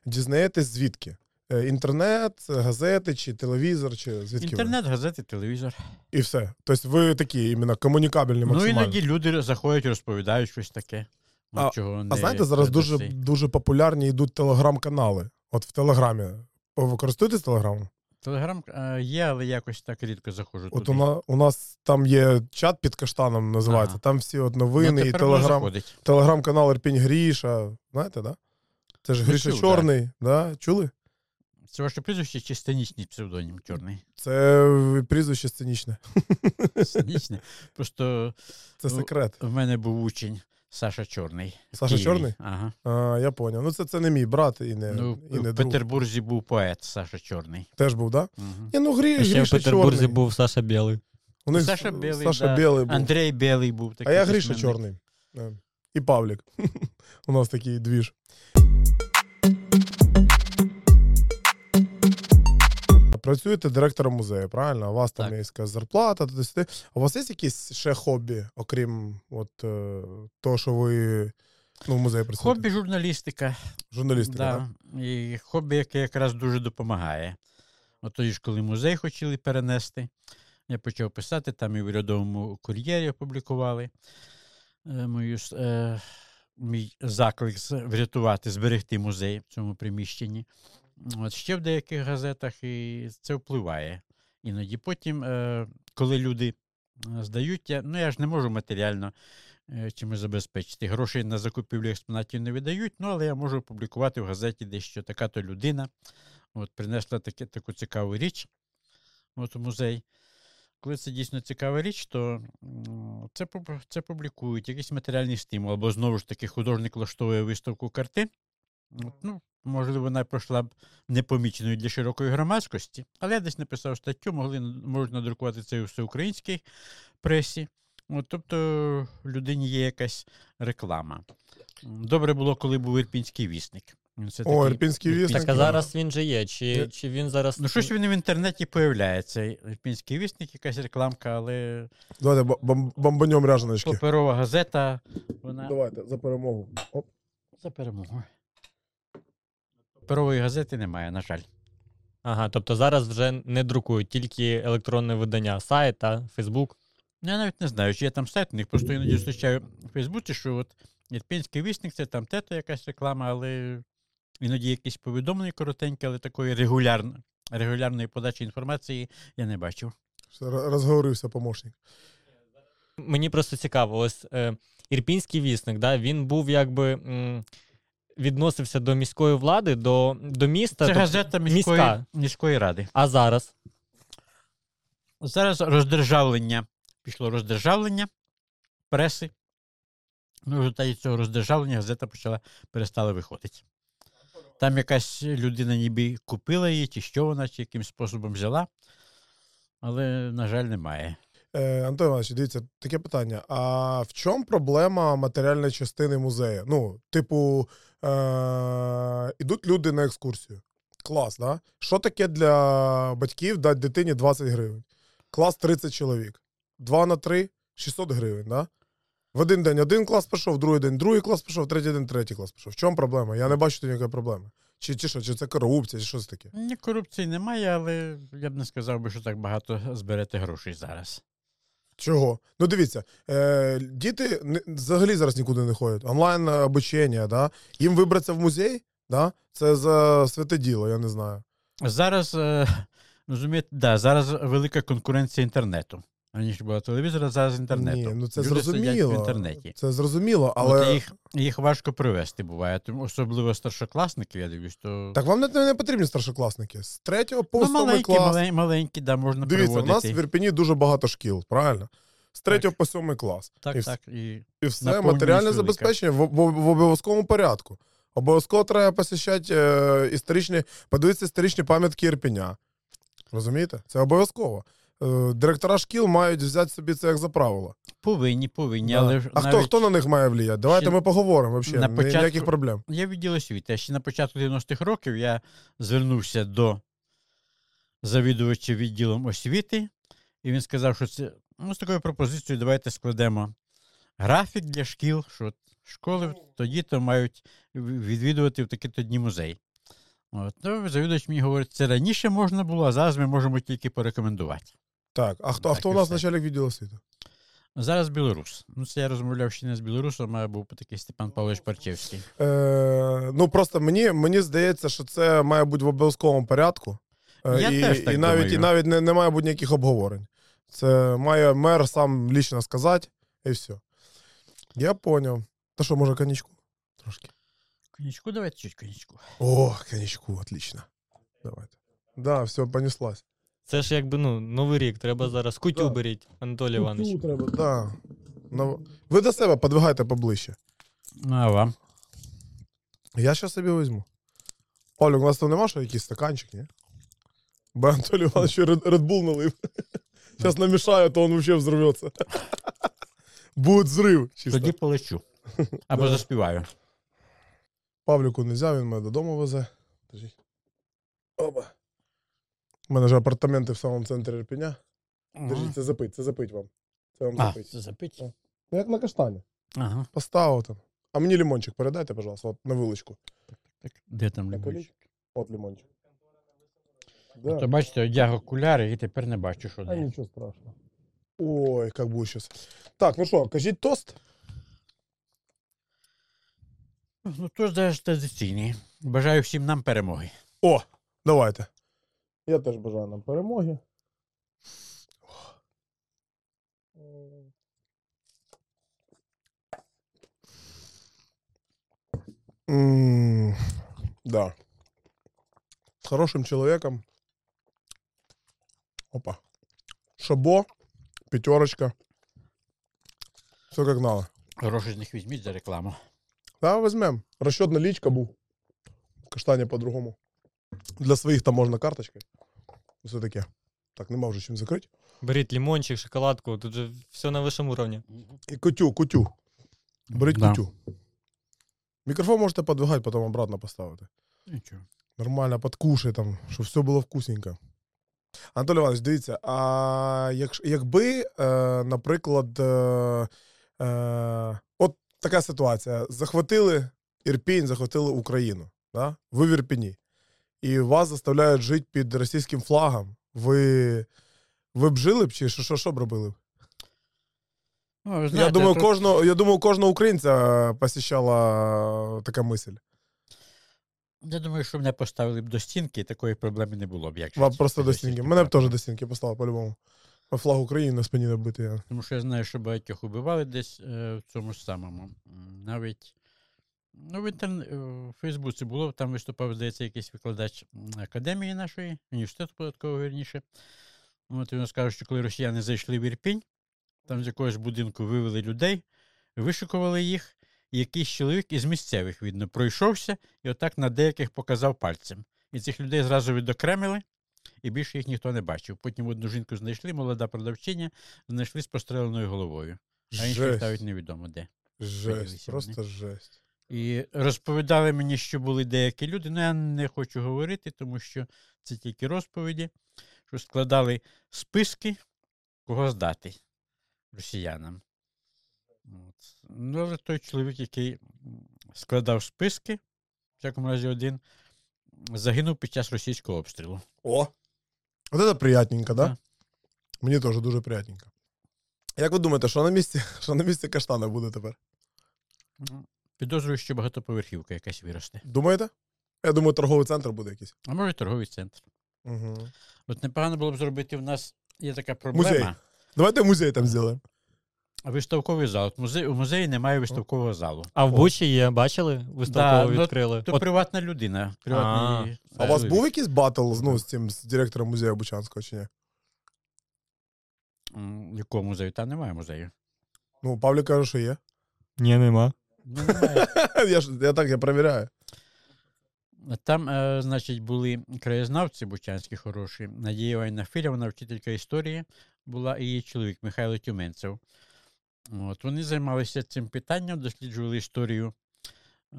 дізнаєтесь звідки? Е, Інтернет, газети чи телевізор, чи звідки? Інтернет, газети, телевізор. І все. Тобто ви такі іменно комунікабельні Ну, іноді люди заходять, розповідають щось таке. ну, А- чого А знаєте, зараз дуже, дуже популярні йдуть телеграм-канали. От в Телеграмі. Ви користуєтесь Телеграмом? Телеграм є, але якось так рідко заходжу От туди. у, на, у нас там є чат під каштаном, називається. Ага. Там всі от Ну, і телеграм, телеграм-канал Ірпінь Гріша. Знаєте, да? Це ж Гріша чув, Чорний, да. Чули? Це ваше прізвище чи сценічний псевдонім чорний? Це прізвище сценічне. Сценічний. Просто Це секрет. в мене був учень Саша Чорний. Саша Києві. Чорний? Ага. А, я поняв. Ну, це, це не мій брат і не, Ну, і не в друг. Петербурзі був поет Саша Чорний. Теж був, так? Да? Угу. Ні, ну Грі, ще в Петербурзі Чорний. був Саша Білий. У них Саша Білий, Саша да. Білий був. Андрій Білий був а я Гріша письменник. Чорний. І Павлік. У нас такий двіж. Працюєте директором музею, правильно? У вас там Так. є якась зарплата. А у вас є якісь ще хобі, окрім от, е, того, що ви ну, в музеї працюєте? Хобі журналістика. Журналістика, так? І хобі, яке якраз дуже допомагає. От тоді ж, коли музей хотіли перенести, я почав писати, там і в урядовому кур'єрі опублікували е, мою, е, мій заклик врятувати, зберегти музей в цьому приміщенні. От ще в деяких газетах і це впливає. Іноді потім, е, коли люди е, здають, я, ну я ж не можу матеріально е, чимось забезпечити. Грошей на закупівлю експонатів не видають, ну але я можу опублікувати в газеті дещо така-то людина. От, принесла таке, таку цікаву річ от, у музей. Коли це дійсно цікава річ, то це, це публікують, якийсь матеріальний стимул, або знову ж таки художник влаштовує виставку картин. От, ну, можливо, вона пройшла б непоміченою для широкої громадськості, але я десь написав статтю, могли, можуть надрукувати це у всеукраїнській пресі. От, тобто людині є якась реклама. Добре було, коли був ірпінський вісник. Він все О, Ірпінський вісник. Так а зараз він же є. Чи, чи він зараз. Ну, щось він в інтернеті появляється. Ірпінський вісник, якась рекламка, але Давайте бом- бом- бомбанем ряженочки. паперова газета, вона Давайте за перемогу. Оп. за перемогу. Паперової газети немає, на жаль. Ага, тобто зараз вже не друкують, тільки електронне видання, сайт та Фейсбук. Ну, Я навіть не знаю, чи є там сайт, у них просто іноді зустрічаю в Фейсбуці, що от Ірпінський вісник, це там тето якась реклама, але іноді якісь повідомлення коротенькі, але такої регулярно, регулярної подачі інформації я не бачив. Розговорився помощник. Мені просто цікаво, ось е, Ірпінський вісник, да, він був якби. М, відносився до міської влади, до, до міста. Це тобто- газета міської, міська. міської ради. А зараз. Зараз роздержавлення. Пішло роздержавлення преси. Ну, в результаті цього роздержавлення газета почала перестала виходити. Там якась людина ніби купила її, чи що вона, чи яким способом взяла, але, на жаль, немає. Е, Антон Іванович, дивіться, таке питання. А в чому проблема матеріальної частини музею? Ну, типу, е- ідуть люди на екскурсію. Клас, да? Що таке для батьків дати дитині 20 гривень? Клас 30 чоловік. 2 на 3 600 гривень, да? В один день один клас пішов, в другий день другий клас пішов, в третій день третій клас пішов. В чому проблема? Я не бачу тут ніякої проблеми. Чи, чи що, чи це корупція, чи що це таке? Ні, корупції немає, але я б не сказав би, що так багато зберете грошей зараз. Чого? Ну дивіться, е, діти взагалі зараз нікуди не ходять. Онлайн е, обучення, да? їм вибратися в музей, да? це за святе діло, я не знаю. Зараз, е, розумієте, да, зараз велика конкуренція інтернету. Раніше була телевізора, зараз інтернету. Ні, ну це Люди зрозуміло. в інтернеті. Це зрозуміло, Але... але їх, їх важко привести буває. Тому особливо старшокласників, я дивлюсь, то так вам не, не потрібні старшокласники. З третього по ну, сьомий маленькі, клас. малень, маленькі, да, можна Дивіться, у нас в Ірпені дуже багато шкіл, правильно? З третього по сьомий клас. Так, і, так. І... і все матеріальне забезпечення в, в, в обов'язковому порядку. Обов'язково треба посіщати е, історичні, подивитися історичні пам'ятки Ірпеня. Розумієте? Це обов'язково. Е, директора шкіл мають взяти собі це як за правило. Повинні, повинні. Да. Але а хто, навіть хто на них має вліяти? Давайте ще ми поговоримо взагалі. на початку- Ніяких проблем. Я відділ освіти. Ще на початку 90-х років я звернувся до завідувача відділом освіти, і він сказав, що це ну, з такою пропозицією давайте складемо графік для шкіл, що школи тоді то мають відвідувати в такі-то дні музей. От, ну, завідувач мені говорить, це раніше можна було, а зараз ми можемо тільки порекомендувати. Так, а хто, а хто у нас все. начальник відділу освіти? Зараз білорус. Ну, це я розмовляв ще не з білорусом, а був такий Степан Павлович Парчевський. Е, ну просто мені, мені здається, що це має бути в обов'язковому порядку. Е, Я і, теж так і навіть, думаю. і навіть не, не має бути ніяких обговорень. Це має мер сам лічно сказати, і все. Я поняв. Та що, може, коньячку? Трошки. Конячку, давайте чуть конячку. О, коньячку, отлично. Давайте. Да, все, понеслась. Це ж якби ну, новий рік, треба зараз кутю Да. беріть, Анатолій Іванович. треба, да. Ну, ви до себе подвигайте поближче. Ну, а вам? Я щас собі візьму. Олю, у нас там нема що якийсь стаканчик, ні? Бо Анатолій Іванович ще Red Bull налив. Зараз намішаю, то він взагалі взорветься. Буде зрив. Чисто. Тоді полечу. Або заспіваю. Павліку не взяв, він мене додому везе. Держіть. Оба. У мене ж апартаменти в самому центрі Ірпеня. Держіть, це запить, це запить вам. Це вам А, запить. це запить? Ну, як на каштані. Ага. Поставив там. А мені лимончик передайте, пожалуйста, от на вилочку. Так, де там На. От лимончик. То бачите, одяг окуляри і тепер не бачу, що А де. нічого страшного. Ой, як буде зараз. Так, ну що, кажіть тост? Ну, то ж теж традиційний. Бажаю всім нам перемоги. О, давайте. Я теж бажаю нам перемоги. М, Да. С хорошим человеком. Опа. Шабо, пятерочка. Все как надо. Гроші з них візьміть за рекламу. Да, возьмем. Расчет наличка був. Каштані по-другому. Для своїх там можна карточкою. Все таке. Так, нема вже чим закрити. Беріть лимончик, шоколадку, тут же все на вищому рівні. І кутю, кутю. Беріть Да. кутю. Мікрофон можете подвигати, потім обратно поставити. Нічого. Нормально, подкушай там, щоб все було вкусненько. Анатолій Іванович, дивіться, а якш- якби, е, наприклад, е, е, от така ситуація: захватили Ірпінь, захватили Україну, да? ви в Ірпіні, і вас заставляють жити під російським флагом. Ви, ви б жили б чи що, що, що б робили? б? Ну, ви я, думаю, тут- кожного, я думаю, кожного українця посіщала така мисль. Я думаю, що мене поставили б до стінки, і такої проблеми не було б. Як Вам просто до стінки. Мене б теж до стінки послали по-любому. Флаг України на спині набити. Я. Тому що я знаю, що багатьох убивали десь е, в цьому ж самому. Навіть ну, в, інтерн... е, в Фейсбуці було, там виступав, здається, якийсь викладач академії нашої, університету податкового вірніше. От він сказав, що коли росіяни зайшли в Ірпінь, там з якогось будинку вивели людей, вишикували їх, і якийсь чоловік із місцевих, видно, пройшовся і отак на деяких показав пальцем. І цих людей зразу відокремили, і більше їх ніхто не бачив. Потім одну жінку знайшли, молода продавчиня, знайшли з простреленою головою. А інших навіть невідомо де. Жесть, Поділися просто жесть. І розповідали мені, що були деякі люди, ну я не хочу говорити, тому що це тільки розповіді, що складали списки, кого здати росіянам. От. Ну, але той чоловік, який складав списки, в всякому разі один, загинув під час російського обстрілу. О! От це приятненько, да? Да. Мені теж дуже приятненько. Як ви думаєте, що на місці, що на місці каштана буде тепер? Підозрюю, що багатоповерхівка якась виросте. Думаєте? Я думаю, торговий центр буде якийсь. А може, торговий центр. Угу. От непогано було б зробити в нас є така проблема. Музей. Давайте музей там зробимо. Виставковий зал. Музей, у музеї немає виставкового залу. А в Бучі є, бачили? Виставково ну, відкрили. То От приватна людина. Приватний А у вас був якийсь батл ну, з цим з директором музею Бучанського чи ні? Якого музею? Та немає музею. Ну, Павлік каже, що є. Ні, нема. Ну, я, ж, я так я перевіряю. Там, е, значить, були краєзнавці бучанські хороші. Надія Іванівна Філівна, вчителька історії, була і її чоловік Михайло Тюменцев. От, вони займалися цим питанням, досліджували історію е,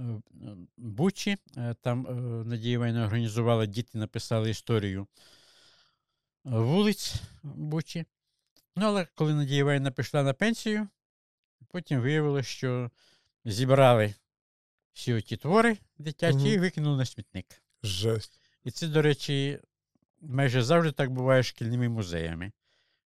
Бучі. Е, Там Надія Іванівна організувала, діти написали історію вулиць Бучі. Ну, але коли Надія Іванівна пішла на пенсію, потім виявилося, що зібрали всі оті твори дитячі Мгм. і викинули на смітник. Жесть. І це, до речі, майже завжди так буває з шкільними музеями.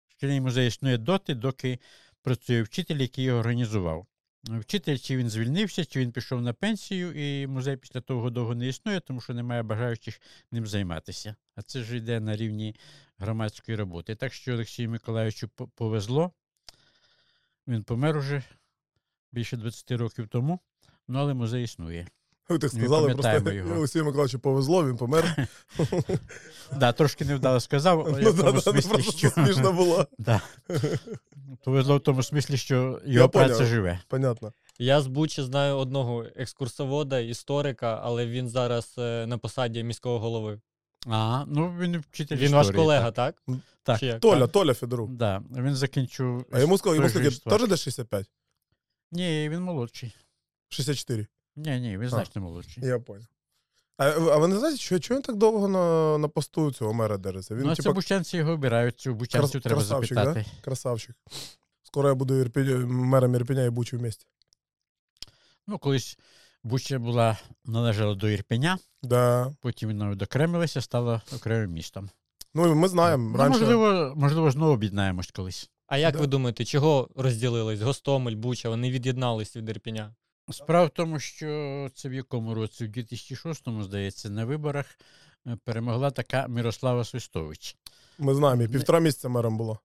Шкільний музей існує доти, доки працює вчитель, який його організував. Вчитель, чи він звільнився, чи він пішов на пенсію, і музей після того довго не існує, тому що немає бажаючих ним займатися. А це ж йде на рівні громадської роботи. Так що Олексію Миколаївичу повезло. Він помер уже більше 20 років тому, ну але музей існує. Ви так сказали, просто. Олексію Миколаївичу повезло, він помер. Да, трошки невдало сказав, але Ну, в тому ну, смислі, що... смішно було. Повезло в тому смислі, що його праця живе. Понятно. Я з Бучі знаю одного екскурсовода, історика, але він зараз е, на посаді міського голови. А, ну він вчитель Він ваш колега, так? Так. Толя, Так. Толя Федорук. Да, він закінчив. А йому сказали, йому сказали, стажиство. теж десь 65? Ні, він молодший. 64. Ні, ні, він значно молодший. Я понял. А, а ви не знаєте, що, чого він так довго на, на посту цього мера держиться? Він, ну, а це типа, бучанці його обирають, цю бучанців крас- треба красавчик, запитати. красавчик. Скоро я буду Ірпінь, мером Ірпіня і Бучі в місті. Ну, колись Буча була, належала до Ірпеня, Да. потім вона відокремилася, стала окремим містом. Ну, ми знаємо. Ну, раніше... можливо, можливо, знову об'єднаємось колись. А як Да. ви думаєте, чого розділились? Гостомель, Буча, вони від'єднались від Ірпіня. Справа в тому, що це в якому році, в 2006-му, здається, на виборах е, перемогла така Мирослава Свистович. Ми знаємо, і півтора місяця мером було.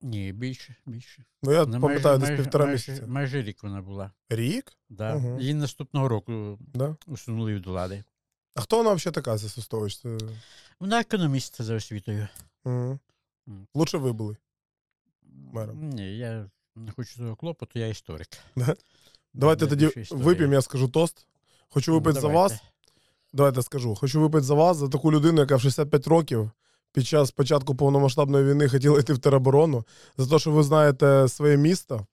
Ні, більше, більше. Ну, я Ну, пам'ятаю, десь півтора майже, місяця. майже рік вона була. Рік? Да. Мгм. Її наступного року Да. усунули від влади. А хто вона взагалі така, ця Сустович? Вона економіст за освітою. Мгм. Лучше ви були. Мером. Ні, я не хочу того клопоту, я історик. Давайте тоді вип'ємо, я скажу тост. Хочу Ну, випити за вас. Давайте скажу. Хочу випити за вас, за таку людину, яка в 65 років під час початку повномасштабної війни хотіла йти в тероборону, за те, що ви знаєте своє місто,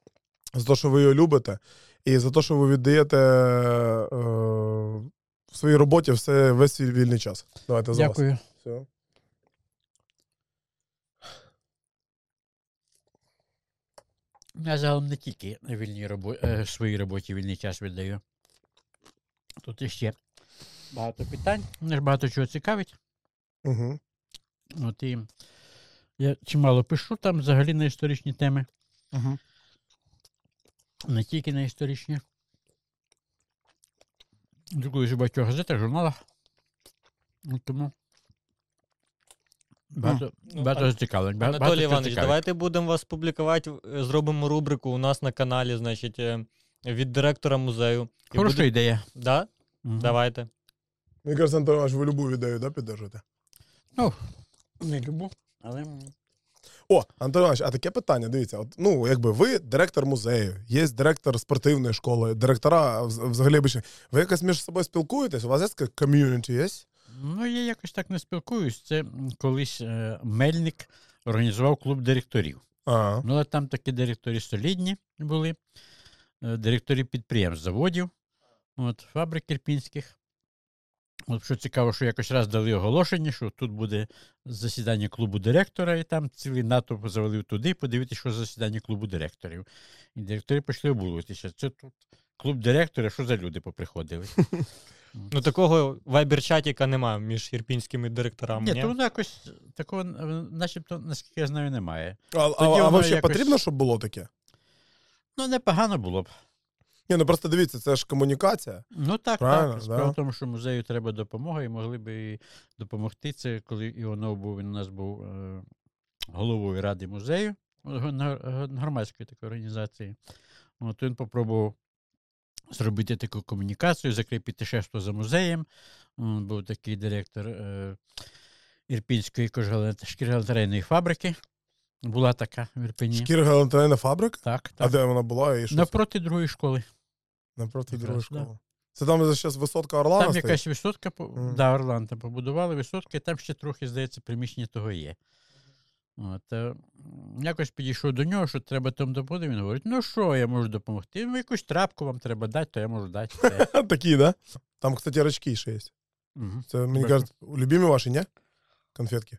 за те, що ви його любите, і за те, що ви віддаєте е, в своїй роботі все, весь свій вільний час. Давайте за вас. Дякую. Все. Я загалом не тільки вільній робо... е, своїй роботі вільний час віддаю. Тут іще багато питань. Мене ж багато чого цікавить. Угу. От і я чимало пишу там взагалі на історичні теми. Угу. Не тільки на історичні. Друкуюсь у багатьох газетах, журналах. Тому багато, Ну, багато Ан- зацікавлень. ба- багато Анатолій Іванович, цікавить. давайте будемо вас публікувати, е, зробимо рубрику у нас на каналі, значить, е, від директора музею. Хороша буде- ідея. Да? Мгм. Давайте. Мені кажется, Антон Іванович, ви любу ідею, да, піддержите? Ну, не любу, але О, Антон Іванович, а таке питання, дивіться, от, ну, якби ви директор музею, є директор спортивної школи, директора взагалі. Ви якось між собою спілкуєтесь? У вас є ком'юніті є? Ну, я якось так не спілкуюсь. Це колись е, Мельник організував клуб директорів. А, Ну, але там такі директори солідні були, е, директори підприємств, заводів, от, фабрик ірпінських. От що цікаво, що якось раз дали оголошення, що тут буде засідання клубу директора, і там цілий натовп завалив туди, подивитися, що засідання клубу директорів. І директори почали обурюватися. Це тут клуб директора, що за люди поприходили? Ну такого вайбер-чатіка немає між ірпінськими директорами. Ні, Ні, то воно якось такого, е, начебто, наскільки я знаю, немає. А, а, а воно взагалі якось- потрібно, щоб було таке? Ну, непогано було б. Ні, ну просто дивіться, це ж комунікація. Ну так, Правильно, так. Справа да. в тому, що музею треба допомога, і могли б і допомогти. Це коли Іванов був, він у нас був е, головою ради музею г- громадської такої організації. От він попробував зробити таку комунікацію, закріпити шефство за музеєм. Був такий директор е, Ірпінської шкіргалантерейної фабрики. Була така в Ірпені. Шкіра галантерейна фабрика? Так, А де вона була? І що? Навпроти другої школи. Напроти Якраз, другої да. школи. Це там зараз висотка Орлана Там стоїть? якась висотка, Мгм. да, Орлан там побудували висотки, там ще трохи, здається, приміщення того є. От, якось підійшов до нього, що треба там допомогти. Він говорить: ну що, я можу допомогти? Ну, якусь трапку вам треба дати, то я можу дати. Такі, да? Там, кстати, рачки ще є. Це, мені кажуть, любимі ваші, ні? Конфетки.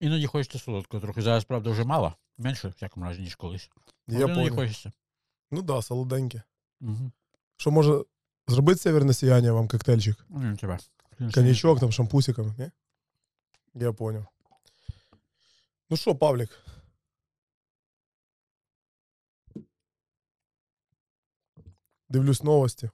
Іноді хочеться солодкого трохи. Зараз, правда, вже мало. Менше, в всякому разі, ніж колись. Я іноді хочеться. Ну да, солоденькі. Угу. Що може зробити северне сіяння вам коктейльчик? Ну, не треба. Коньячок, там, шампусиком, ні? Я понял. Ну що, Павлік? Дивлюсь новості.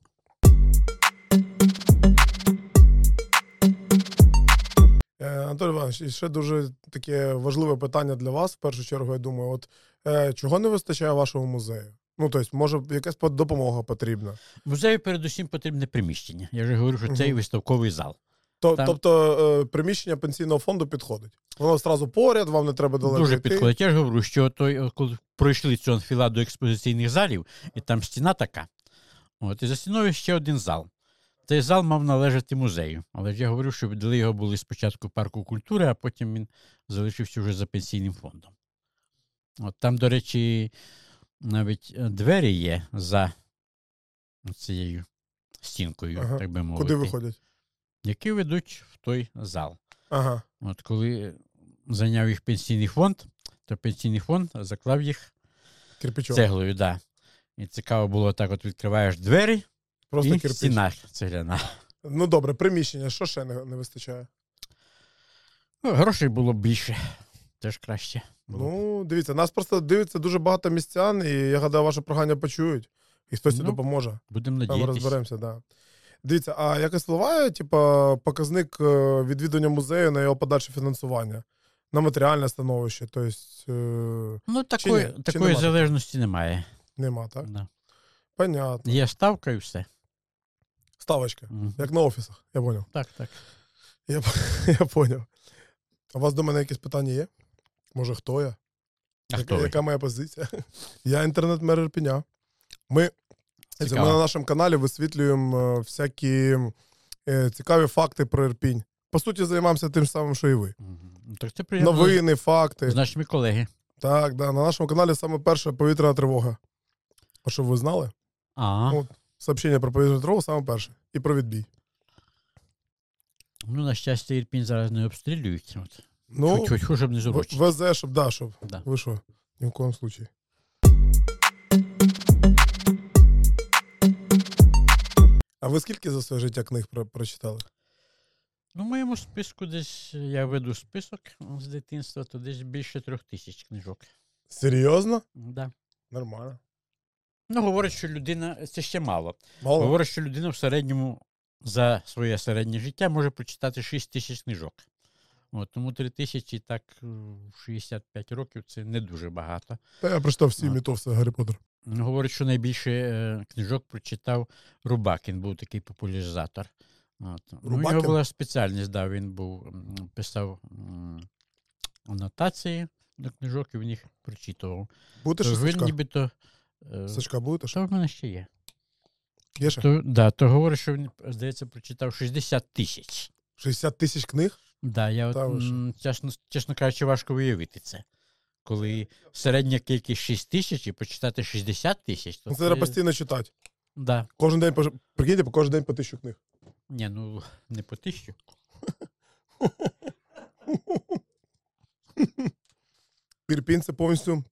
Е, Анатолій Іванович, і ще дуже таке важливе питання для вас, в першу чергу, я думаю, от е, чого не вистачає вашому музею? Ну, тобто, може, якась по- допомога потрібна. Музею передусім потрібне приміщення. Я вже говорю, що цей Мгм. виставковий зал. То, Там- Тобто е, приміщення пенсійного фонду підходить. Воно одразу поряд, вам не треба далеко Дуже йти. підходить. Я ж говорю, що той, коли пройшли цю анфіладу експозиційних залів, і там стіна така. От, і за стіною ще один зал. Цей зал мав належати музею. Але ж я говорю, що віддали його були спочатку парку культури, а потім він залишився вже за пенсійним фондом. От там, до речі, навіть е, двері є за цією стінкою, Ага. так би мовити, Куди виходять? Які ведуть в той зал. Ага. От коли зайняв їх пенсійний фонд, то пенсійний фонд заклав їх Кирпичок. цеглою, да. І цікаво було так: от відкриваєш двері Просто і кирпич. стіна цегляна. Ну добре, приміщення. Що ще не, не вистачає? Ну, грошей було б більше. Теж краще. було. Ну, дивіться, нас просто дивиться дуже багато містян, і я гадаю, ваше прохання почують, і хтось Ну, допоможе. Будемо надіятися. розберемося, да. Дивіться, а якось впливає, типа, показник е, відвідування музею на його подальше фінансування, на матеріальне становище. Тобто е, Ну, такої, ні? Чи такої нема залежності немає. нема, так? Да. Понятно. Є ставка і все. Ставочка, Мгм. як на офісах, я поняв. Так, так. Я, я поняв. А у вас до мене якісь питання є? Може, хто я? А Яка- хто ви? Моя позиція? Я інтернет-мер Ірпеня. Ми, це ми на нашому каналі висвітлюємо е, всякі е, цікаві факти про Ірпінь. По суті, займаємося тим самим, що і ви. Так це приємно. Новини, факти. З нашими колеги. Так, да, на нашому каналі саме перша повітряна тривога. А щоб ви знали? А, Сообщення про повітряну тривогу саме перше. І про відбій. ну, на щастя, Ірпінь зараз не обстрілюють. От. Ну, хоч, хоч, хоч, щоб не в- зурочить. везе, щоб, да, щоб. Да. Ви що? Ні в коєму случаї. А ви скільки за своє життя книг про- прочитали? Ну, в моєму списку десь я веду список з дитинства, то десь більше трьох тисяч книжок. Серйозно? Да. Нормально. Ну, говорять, що людина це ще мало. Мало. Говорять, що людина в середньому за своє середнє життя може прочитати 6 тисяч книжок. От, тому 3 тисячі так е, в 65 років це не дуже багато. Та я прочитав всі мітов, Гаррі Поттер. Говорять, що найбільше е, книжок прочитав Рубакін, був такий популяризатор. От. Ну, у нього була спеціальність, да, він був, писав анотації до книжок і в них прочитував. Будете То ще він Сачка? нібито. е, Сачка будете? Що в мене ще є? Є ще? То, да, то говорить, що він, здається, прочитав 60 тисяч. 60 тисяч книг? Да, я Та от, м, чесно, чесно кажучи, важко виявити це. Коли середня кількість 6 тисяч і почитати 60 тисяч, то Це треба постійно читати. Да. Кожен день, прикиньте, по кожен день по тисячу книг. Ні, ну не по тисячу. Ірпінь це повністю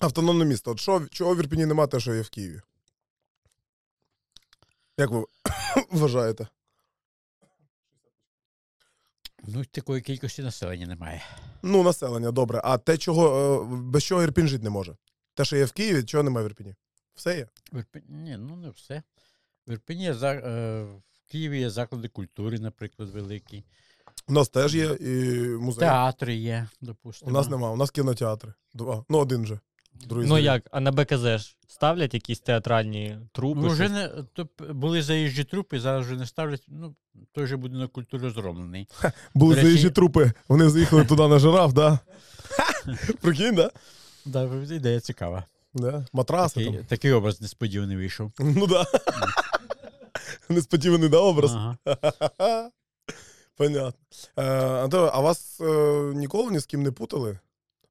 автономне місто. От що, чого в Ірпіні немає, те, що є в Києві? Як ви вважаєте? Ну, такої кількості населення немає. Ну, населення, добре. А те, чого, е, без чого Ірпінь жити не може? Те, що є в Києві, чого немає в Ірпіні? Все є? В Ірпені, ні, ну не все. В Ірпені є за, е, в Києві є заклади культури, наприклад, великі. У нас теж є і музей. Театри є, допустимо. У нас нема, у нас кінотеатри. Два. Ну, один же. Другий Ну як, а на БКЗ ж ставлять якісь театральні трупи? Ну, вже не, то були заїжджі трупи, зараз вже не ставлять. Ну, той же будинок культури зроблений. Були речі- заїжджі трупи, вони заїхали туди на жираф, да? Прикинь, да? Да, ідея цікава. да? Матраси Такий, там. такий образ несподіваний вийшов. Ну да. Несподіваний, да, образ? Ага. Понятно. Е, Антон, а вас е, ніколи ні з ким не путали?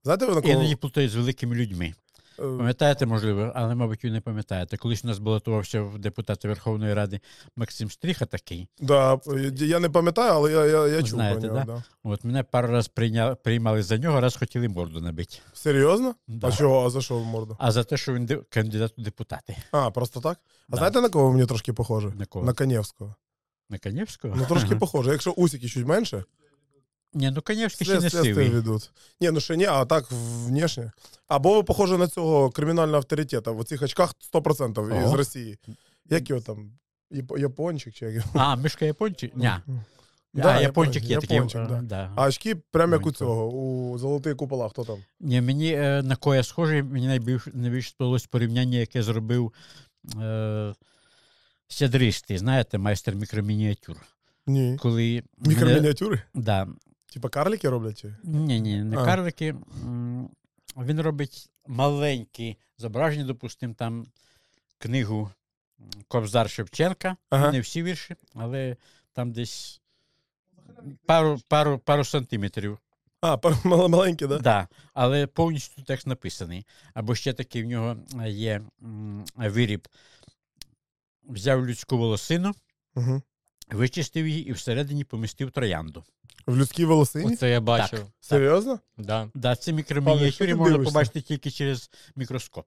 Знаєте, ви на кого? Іноді плутають з великими людьми. Е, Пам'ятаєте, можливо, але, мабуть, ви не пам'ятаєте. Колись у нас балотувався в депутати Верховної Ради Максим Стріха такий. Да, я не пам'ятаю, але я, я, я чув Знаєте, про нього. да? Да? От мене пару раз прийня... приймали за нього, раз хотіли морду набити. Серйозно? Да. А чого? А за що морду? А за те, що він де- кандидат у депутати. А, просто так? А Да. знаєте, на кого мені трошки похоже? На кого? На Канєвського. На Канєвського? Ну, трошки похоже. Якщо усики чуть менше, Ні, ну Канєвський ще не сивий. ведуть. Ні, ну ще ні, а так внешне. Або ви похожі на цього кримінального авторитета. В цих очках 100% із О. Росії. Як його там? Яп- Япончик чи як його? А, мишка япончик? Ні. Да, а, япончик є такий. Япончик, да. а, да. А очки прямо як у цього, у золотий купола, хто там? Ні, мені е, на кого я схожий, мені найбільш, найбільше сподобалось порівняння, яке зробив е, Сядристий, знаєте, майстер мікромініатюр. Ні. Коли мене- Мікромініатюри? да, Типа карлики роблять? Чи? Ні, ні, не А. карлики. Він робить маленькі зображення, допустимо, там книгу Кобзар Шевченка. Ага. Не всі вірші, але там десь пару, пару, пару сантиметрів. А, пар- мал- маленькі, да? Да. Але повністю текст написаний. Або ще такий в нього є виріб. Взяв людську волосину, Угу. Вичистив її і всередині помістив троянду. В людській волосині? Оце я бачив. Серйозно? Да. Да, це ти можна дивишся? побачити тільки через мікроскоп.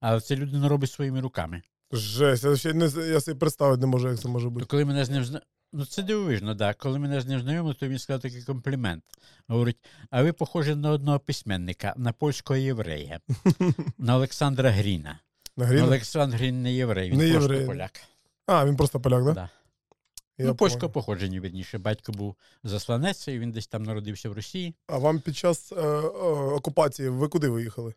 Але це людина робить своїми руками. Жесть, я ще не я собі представити не можу, як це може То бути. коли мене з ним зна... Ну це дивовижно, да. Коли мене з ним знайомили, то він сказав такий комплімент. Говорить: а ви похожі на одного письменника, на польського єврея, на Олександра Гріна. На Ну, грін? Олександр Грін не єврей, він Не просто єврей. поляк. А, він просто поляк, да? Да. Я ну, польського походження, вірніше. Батько був засланець, і він десь там народився в Росії, А вам під час е, е, окупації ви куди виїхали?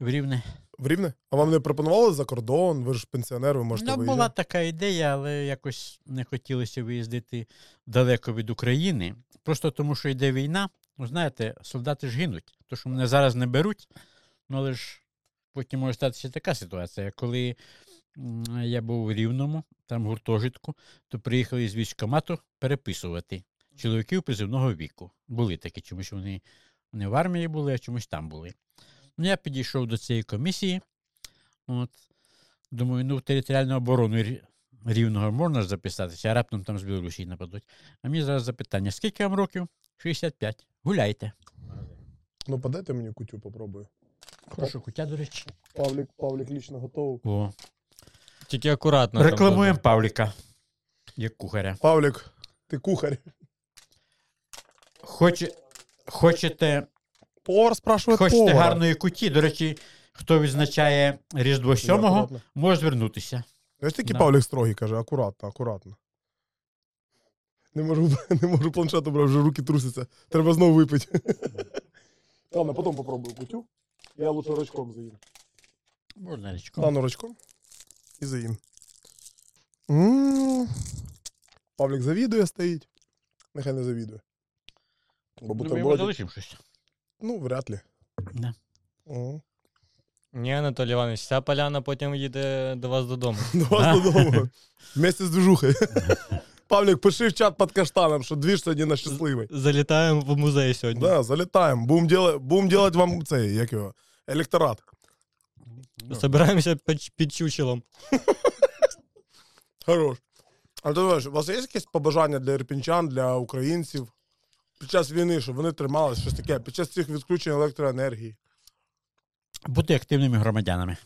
в Рівне. В Рівне? А вам не пропонували за кордон? Ви ж пенсіонер, ви можете Ну, виїжджати. була така ідея, але якось не хотілося виїздити далеко від України. Просто тому, що йде війна. Ну, знаєте, солдати ж гинуть. То, що мене зараз не беруть, ну але ж потім може статися така ситуація, коли я був у Рівному, там в гуртожитку, то приїхали з військкомату переписувати чоловіків призивного віку. Були такі, чомусь вони не в армії були, а чомусь там були. Ну, я підійшов до цієї комісії. От, Думаю, ну в територіальну оборону рівного можна ж записатися, а раптом там з Білорусі нападуть. А мені зараз запитання: скільки вам років? 65. Гуляйте. Ну, подайте мені кутю, попробую. Прошу, кутя, до речі. Павлік, Павлік лічно готовий. О. Тільки акуратно. Рекламуємо буде. Павліка. Як кухаря. Павлік, ти кухар. Хоче, хочете Повар спрашує хочете повара. гарної куті? До речі, хто відзначає Різдво 7 може звернутися. Ось такий Да. Павлік строгий каже, акуратно, акуратно. Не можу, не можу планшету брати, вже руки трусяться. Треба знову випити. Ладно, потім попробую кутю. Я лучше рачком заїм. Можна річком. Стану рачком і заїм. Павлік завідує стоїть. Нехай не завідує. Бо Ну, ми йому бутербродик, залишимо щось. ну, вряд ли. Да. Ні, Анатолій Іванович, ця поляна потім їде до вас додому. До вас додому. Вместе з движухою. Павлік, пиши в чат під каштаном, що двіж сьогодні на щасливий. Залітаємо в музей сьогодні. Да, залітаємо. Будемо делать, будем делать вам цей, як його, електорат. Ну, Собираємося під, під чучелом. Хорош. А ти думаєш, у вас є якесь побажання для ірпінчан, для українців під час війни, щоб вони трималися, щось таке, під час цих відключень електроенергії? Бути активними громадянами.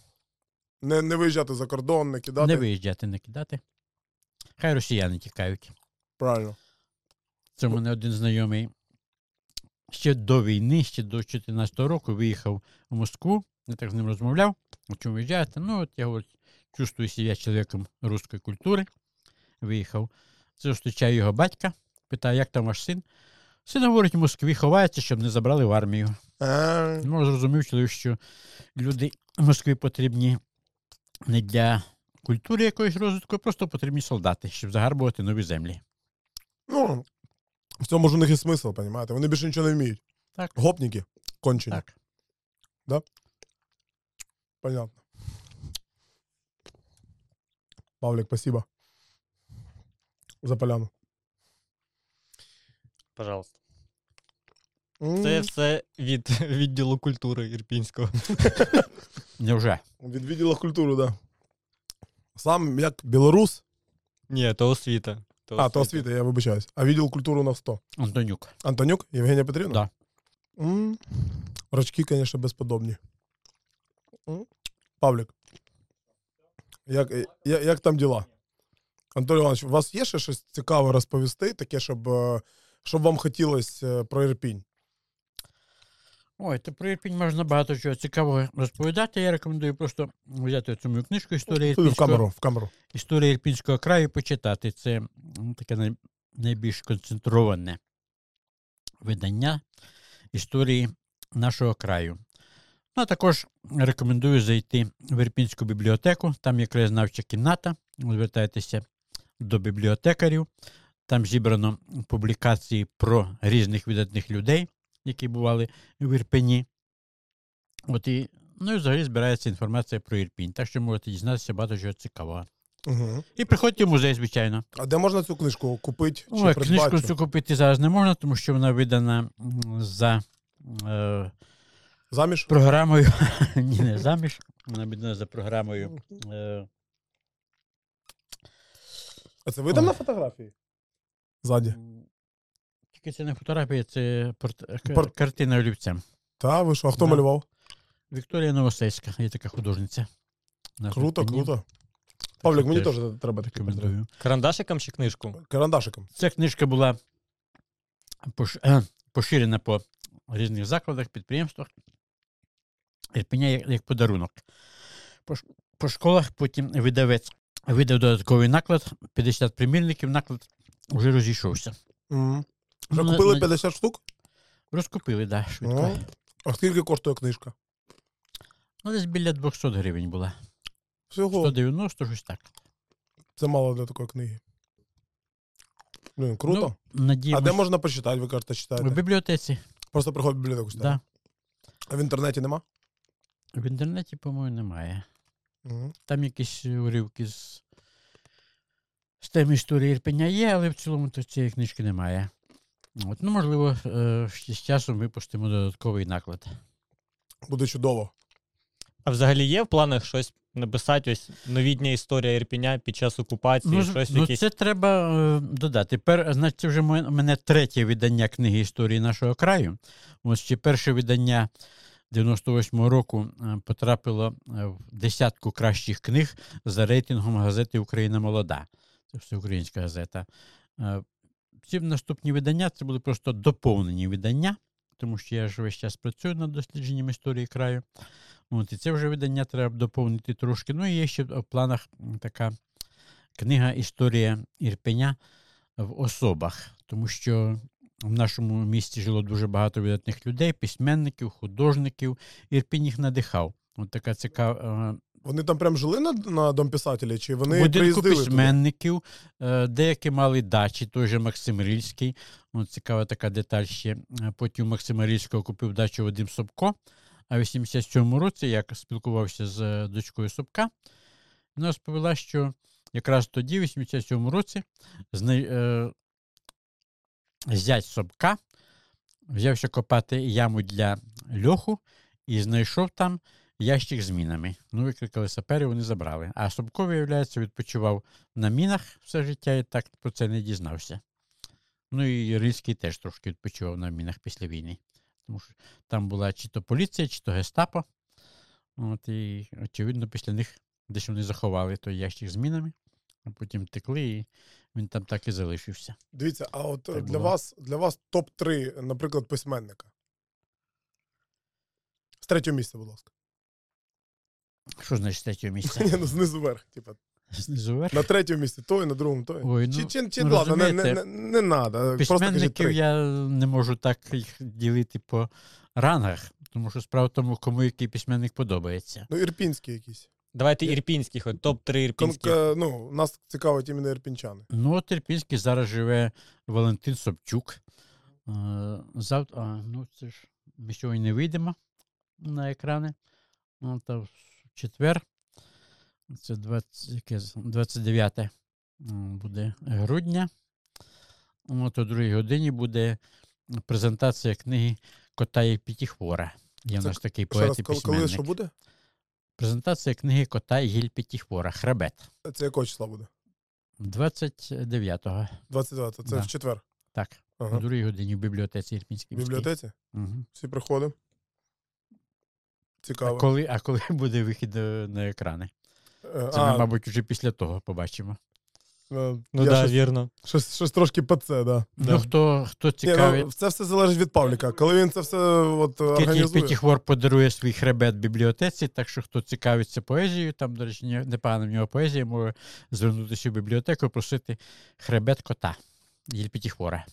Не, не виїжджати за кордон, не кидати. Не виїжджати, не кидати. Хай росіяни тікають. Правильно. Це в мене один знайомий ще до війни, ще до 2014 року виїхав у Москву. Я так з ним розмовляв. О чому виїжджаєте? Ну, от я говорю, чувствую себе чоловіком руської культури. Виїхав. Це зустрічаю його батька, питаю, як там ваш син? Син говорить, в Москві ховається, щоб не забрали в армію. Ну, зрозумів чоловік, що люди в Москві потрібні не для культури якоїсь розвитку, а просто потрібні солдати, щоб загарбувати нові землі. ну, в цьому ж у них і смисл, розумієте? Вони більше нічого не вміють. Так. Гопніки, кончені. Так. Понятно. Павлик, спасибо. За поляну. Пожалуйста. Це все від відділу культури Ірпінського. Невже? Від відділу культури, так. Да. Сам як білорус, Ні, то освіта. а, то освіта, я вибачаюсь. А відділ культури у нас хто? Антонюк. Антонюк? Євгенія Петрівна? Да. Рачки, звісно, безподобні. М. Павлік. Як, я- як там діла? Антон Іванович, у вас є ще щось цікаве розповісти, таке, щоб, е, щоб вам хотілося е, про Ірпінь? Ой, то про Ірпінь можна багато чого цікавого розповідати. Я рекомендую просто взяти цю мою книжку Історія Туди в Ірпінського, камеру, в камеру. Історія Ірпінського краю і почитати. Це таке найбільш концентроване видання історії нашого краю. Ну, а також рекомендую зайти в Ірпінську бібліотеку. Там є краєзнавча кімната. Звертайтеся до бібліотекарів. Там зібрано публікації про різних видатних людей, які бували в Ірпені. От і, ну і взагалі збирається інформація про Ірпінь. Так що можете дізнатися багато чого цікавого. Угу. І приходьте в музей, звичайно. А де можна цю книжку купити чи Ой, книжку цю купити зараз не можна, тому що вона видана за е, Заміж? програмою. Ні, не заміж. Вона видана за програмою. Е, А це видно Ой. на фотографії? Ззаді. тільки це не фотографія, це порт... к- Порт- картина олівцем. Та, ви що, а хто Да. малював? Вікторія Новосельська, є така художниця. Наша Круто, Ірпені. круто. Павлік, мені теж теж треба таке. Рекомендую. Карандашиком чи книжку? Карандашиком. Ця книжка була пош- е, поширена по різних закладах, підприємствах. Ірпеня як, як подарунок. По, по школах потім видавець видав додатковий наклад, 50 примірників, наклад вже розійшовся. Вже Ну, на- купили на- 50 штук? Розкупили, так, да, швидко. О. А скільки коштує книжка? Ну, десь біля 200 гривень була. Всього. 190, щось так. Це мало для такої книги. Блін, круто. Ну, а надіємось, де можна почитати, ви кажете, читаєте? в бібліотеці. Просто приходь в бібліотеку читати. Да. А в інтернеті нема? В інтернеті, по-моєму, немає. Угу. Там якісь уривки з, з теми історії Ірпеня є, але в цілому то цієї книжки немає. От, ну, можливо, е, з часом випустимо додатковий наклад. Буде чудово. А взагалі є в планах щось написати, ось новітня історія Ірпіня під час окупації, Ну, щось ну якісь. це треба е, додати. Пер, значить, це вже у мене третє видання книги історії нашого краю. Ось ще перше видання 98-го року е, потрапило е, в десятку кращих книг за рейтингом газети Україна молода. Це всеукраїнська газета. Е, Ці наступні видання це були просто доповнені видання, тому що я ж весь час працюю над дослідженням історії краю. От, і це вже видання треба доповнити трошки. Ну і є ще в планах така книга Історія Ірпеня в особах, тому що в нашому місті жило дуже багато видатних людей, письменників, художників. Ірпінь їх надихав. От така цікава. Вони там прям жили на, на Дом писателя, чи вони Будинку приїздили письменників, е, деякі мали дачі, той же Максим Рильський. От цікава така деталь ще. Е, Потім Максима Рильського купив дачу Вадим Собко. А в 87-му році, як спілкувався з е, дочкою Собка, вона розповіла, що якраз тоді, в 87-му році, е... зять Собка взявся копати яму для льоху і знайшов там ящик з мінами. Ну, викликали саперів, вони забрали. А Собко, виявляється, відпочивав на мінах все життя і так про це не дізнався. Ну і Рильський теж трошки відпочивав на мінах після війни. Тому що там була чи то поліція, чи то гестапо. От, і, очевидно, після них десь вони заховали той ящик з мінами, а потім текли, і він там так і залишився. Дивіться, а от Так для було. вас, для вас топ-3, наприклад, письменника. З третього місця, будь ласка. Що значить з третього місця? Ні, ну знизу вверх. Типа, Знизу вверх? на третьому місці той, на другому той. Ой, ну, чи, чи ну, ладно, не, не, не, не надо. Письменників я не можу так їх ділити по рангах, тому що справа в тому, кому який письменник подобається. Ну, ірпінський якийсь. Давайте ірпінських, от топ-3 ірпінських. к- ну, нас цікавить іменно ірпінчани. Ну, от Ірпінський зараз живе Валентин Собчук. Е, Завтра, а, ну це ж ми сьогодні не вийдемо на екрани. Ну, та в четвер. Це 20, яке, 29 буде грудня. От о другій годині буде презентація книги Кота і Пітіхвора. Є в нас такий поет і коли, коли що буде? Презентація книги Кота і Гіль Пітіхвора. Хребет. Це якого числа буде? 29-го. 29-го, це Да. в четвер. Так. Ага. О другій годині в бібліотеці В бібліотеці? Угу. Всі приходимо. А, Цікаво. коли, а коли буде вихід е, на екрани? Е, Це а, ми, мабуть, вже після того побачимо. Ну я так, щось, вірно. щось, щось трошки ПЦ, да. Ну, хто, хто Ні, цікавий, ну, це все залежить від Павліка. Коли він це все от, організує. Пітіхвор подарує свій хребет бібліотеці, так що хто цікавиться поезією, там, до речі, не- непогана в нього поезія, може звернутися в бібліотеку, і просити хребет кота. Гіль Пітіхвора.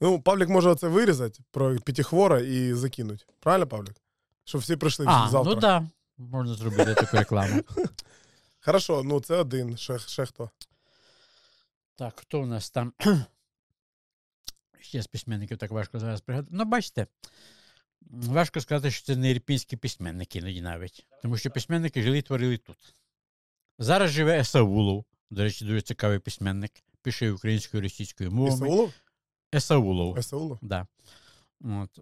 Ну, Павлік може це вирізати про п'ятихвора і закинуть. Правильно, Павлік? Щоб всі прийшли А, завтра. ну так, да, можна зробити таку рекламу. Хорошо, ну це один. Ще, ще хто? Так, хто у нас там? Ще з письменників так важко зараз пригадати. Ну, бачите, важко сказати, що це не ірпінські письменники іноді навіть. Тому що письменники жили і творили тут. Зараз живе Есаулов, до речі, дуже цікавий письменник. Пише українською і російською мовами. Ісаулов? Есаулов. Ісаулов? Да. От.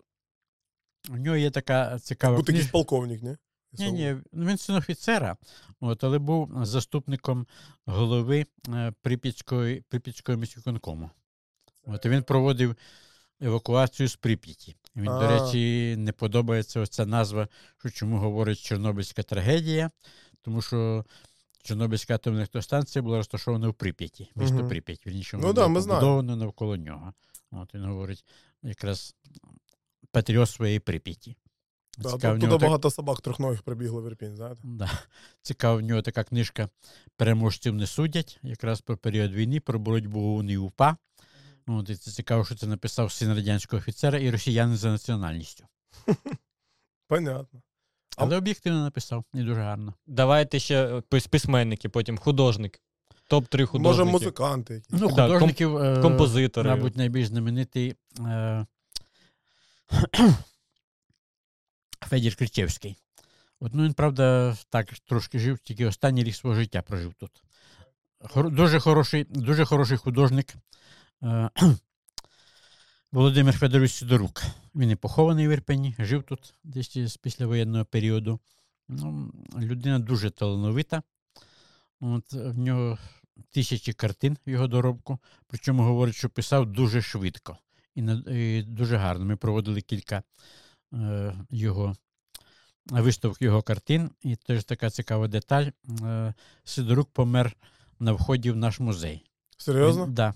У нього є така цікава якийсь книжка. полковник, ні? Ні, ні, він син офіцера, от, але був заступником голови е, Прип'ятської, Прип'ятського міськвиконкому. От, він проводив евакуацію з Прип'яті. Він, до А. речі, не подобається оця назва, що чому говорить Чорнобильська трагедія, тому що Чорнобильська атомна електростанція була розташована в Прип'яті, місто Мгм. Прип'ять. Вірніше, Ну да, побудовано навколо нього. От він говорить якраз патріот своєї Прип'яті. Да, Цікаво, туди так- багато собак трьохногих прибігло в Ірпінь, знаєте? Да. Цікаво, в нього така книжка Переможців не судять, якраз про період війни, про боротьбу ОУН і УПА. От, і це цікаво, що це написав син радянського офіцера і росіянин за національністю. Понятно. А- Але об'єктивно написав, не дуже гарно. Давайте ще е, письменники, потім художник. Топ-3 художники. Може, музиканти якісь. Ну, Да, художників, е, композитори. мабуть, найбільш знаменитий е, Федір Кричевський. От, ну, він, правда, так трошки жив, тільки останній рік свого життя прожив тут. Хор- дуже, хороший, дуже хороший художник е, Володимир Федорович Сидорук. Він і похований в Ірпені, жив тут десь з післявоєнного періоду. Ну, людина дуже талановита. От, в нього тисячі картин в його доробку. Причому говорить, що писав дуже швидко і, і дуже гарно. Ми проводили кілька його виставок його картин, і теж така цікава деталь. Е, Сидорук помер на вході в наш музей. Серйозно? Він, да.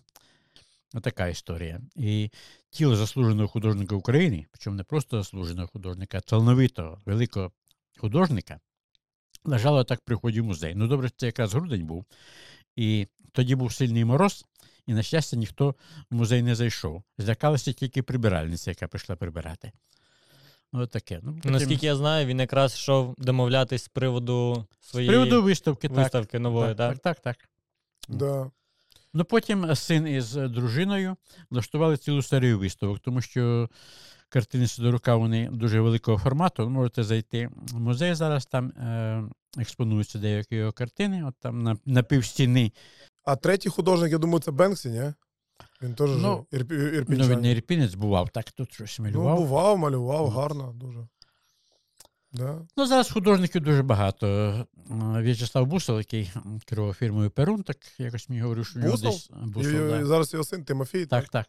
Отака історія. І тіло заслуженого художника України, причому не просто заслуженого художника, а талановитого, великого художника, лежало так при вході в музей. Ну, добре, це якраз грудень був. І тоді був сильний мороз, і, на щастя, ніхто в музей не зайшов. Злякалася тільки прибиральниця, яка прийшла прибирати. Ось таке. Ну, потім... Наскільки я знаю, він якраз йшов домовлятись з приводу З своєї приводу виставки, так. виставки нової, так, так? так, так, так. Да. Ну, потім син із е, дружиною влаштували цілу серію виставок, тому що картини Сидорука вони дуже великого формату. Можете зайти в музей зараз, там е, експонуються деякі його картини. От там на, на півстіни. А третій художник, я думаю, це Бенксі, ні? Він теж Ну, ну, ірп, Ну, він не ірпінець бував, так тут щось малював. Ну, бував, малював, Ну. гарно дуже. Да? Ну, зараз художників дуже багато. Е, В'ячеслав Бусел, який керував фірмою Перун, так якось мені говорив, що в нього Бусел? десь І, да. і зараз його син Тимофій. Так, так.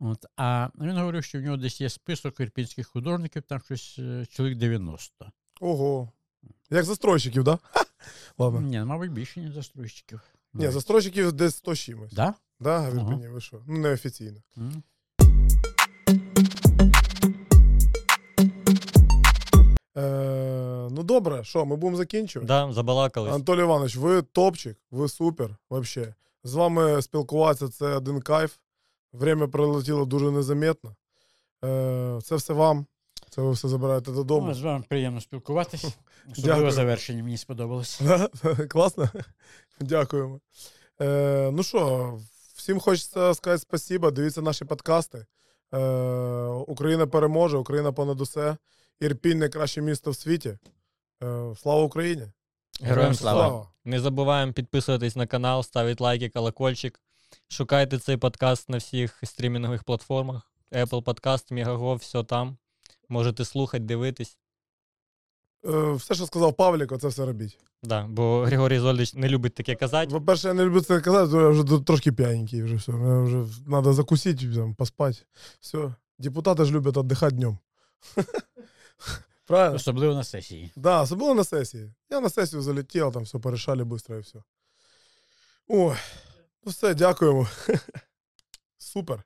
От. А він говорив, що в нього десь є список ірпінських художників, там щось е, чоловік 90. Ого. Як застройщиків, да? Ладно. Ні, мабуть, більше, ніж застройщиків. Ні, застройщиків десь 100 з чимось. Да? Да, в Ага. Ірпені, ви що? Ну, неофіційно. М. Е, ну добре, що, ми будемо закінчувати? Да, забалакались. Анатолій Іванович, ви топчик, ви супер, вообще. З вами спілкуватися це один кайф. Время пролетіло дуже незаметно. Е, це все вам. Це ви все забираєте додому. Ну, з вами приємно спілкуватися. Особливо завершення мені сподобалось. Класно? Дякуємо. Е, ну що, всім хочеться сказати спасибо. Дивіться наші подкасти. Е, Україна переможе, Україна понад усе. Ірпінь найкраще місто в світі. Е, слава Україні! Героям слава. Слава! Не забуваємо підписуватись на канал, ставити лайки, колокольчик. Шукайте цей подкаст на всіх стрімінгових платформах. Apple Podcast, Megago, все там. Можете слухати, дивитись. Е, все, що сказав Павлік, це все робіть. Да, бо Григорій Зольдич не любить таке казати. По-перше, я не люблю це казати, то я вже трошки п'яненький, вже все. Мені вже треба закусити, там, поспати. Все. Депутати ж люблять віддихати днем. Правильно? Особливо на сесії. Да, особливо на сесії. Я на сесію залетів, там все порішали швидко і все. Ой, ну все, дякуємо. Супер.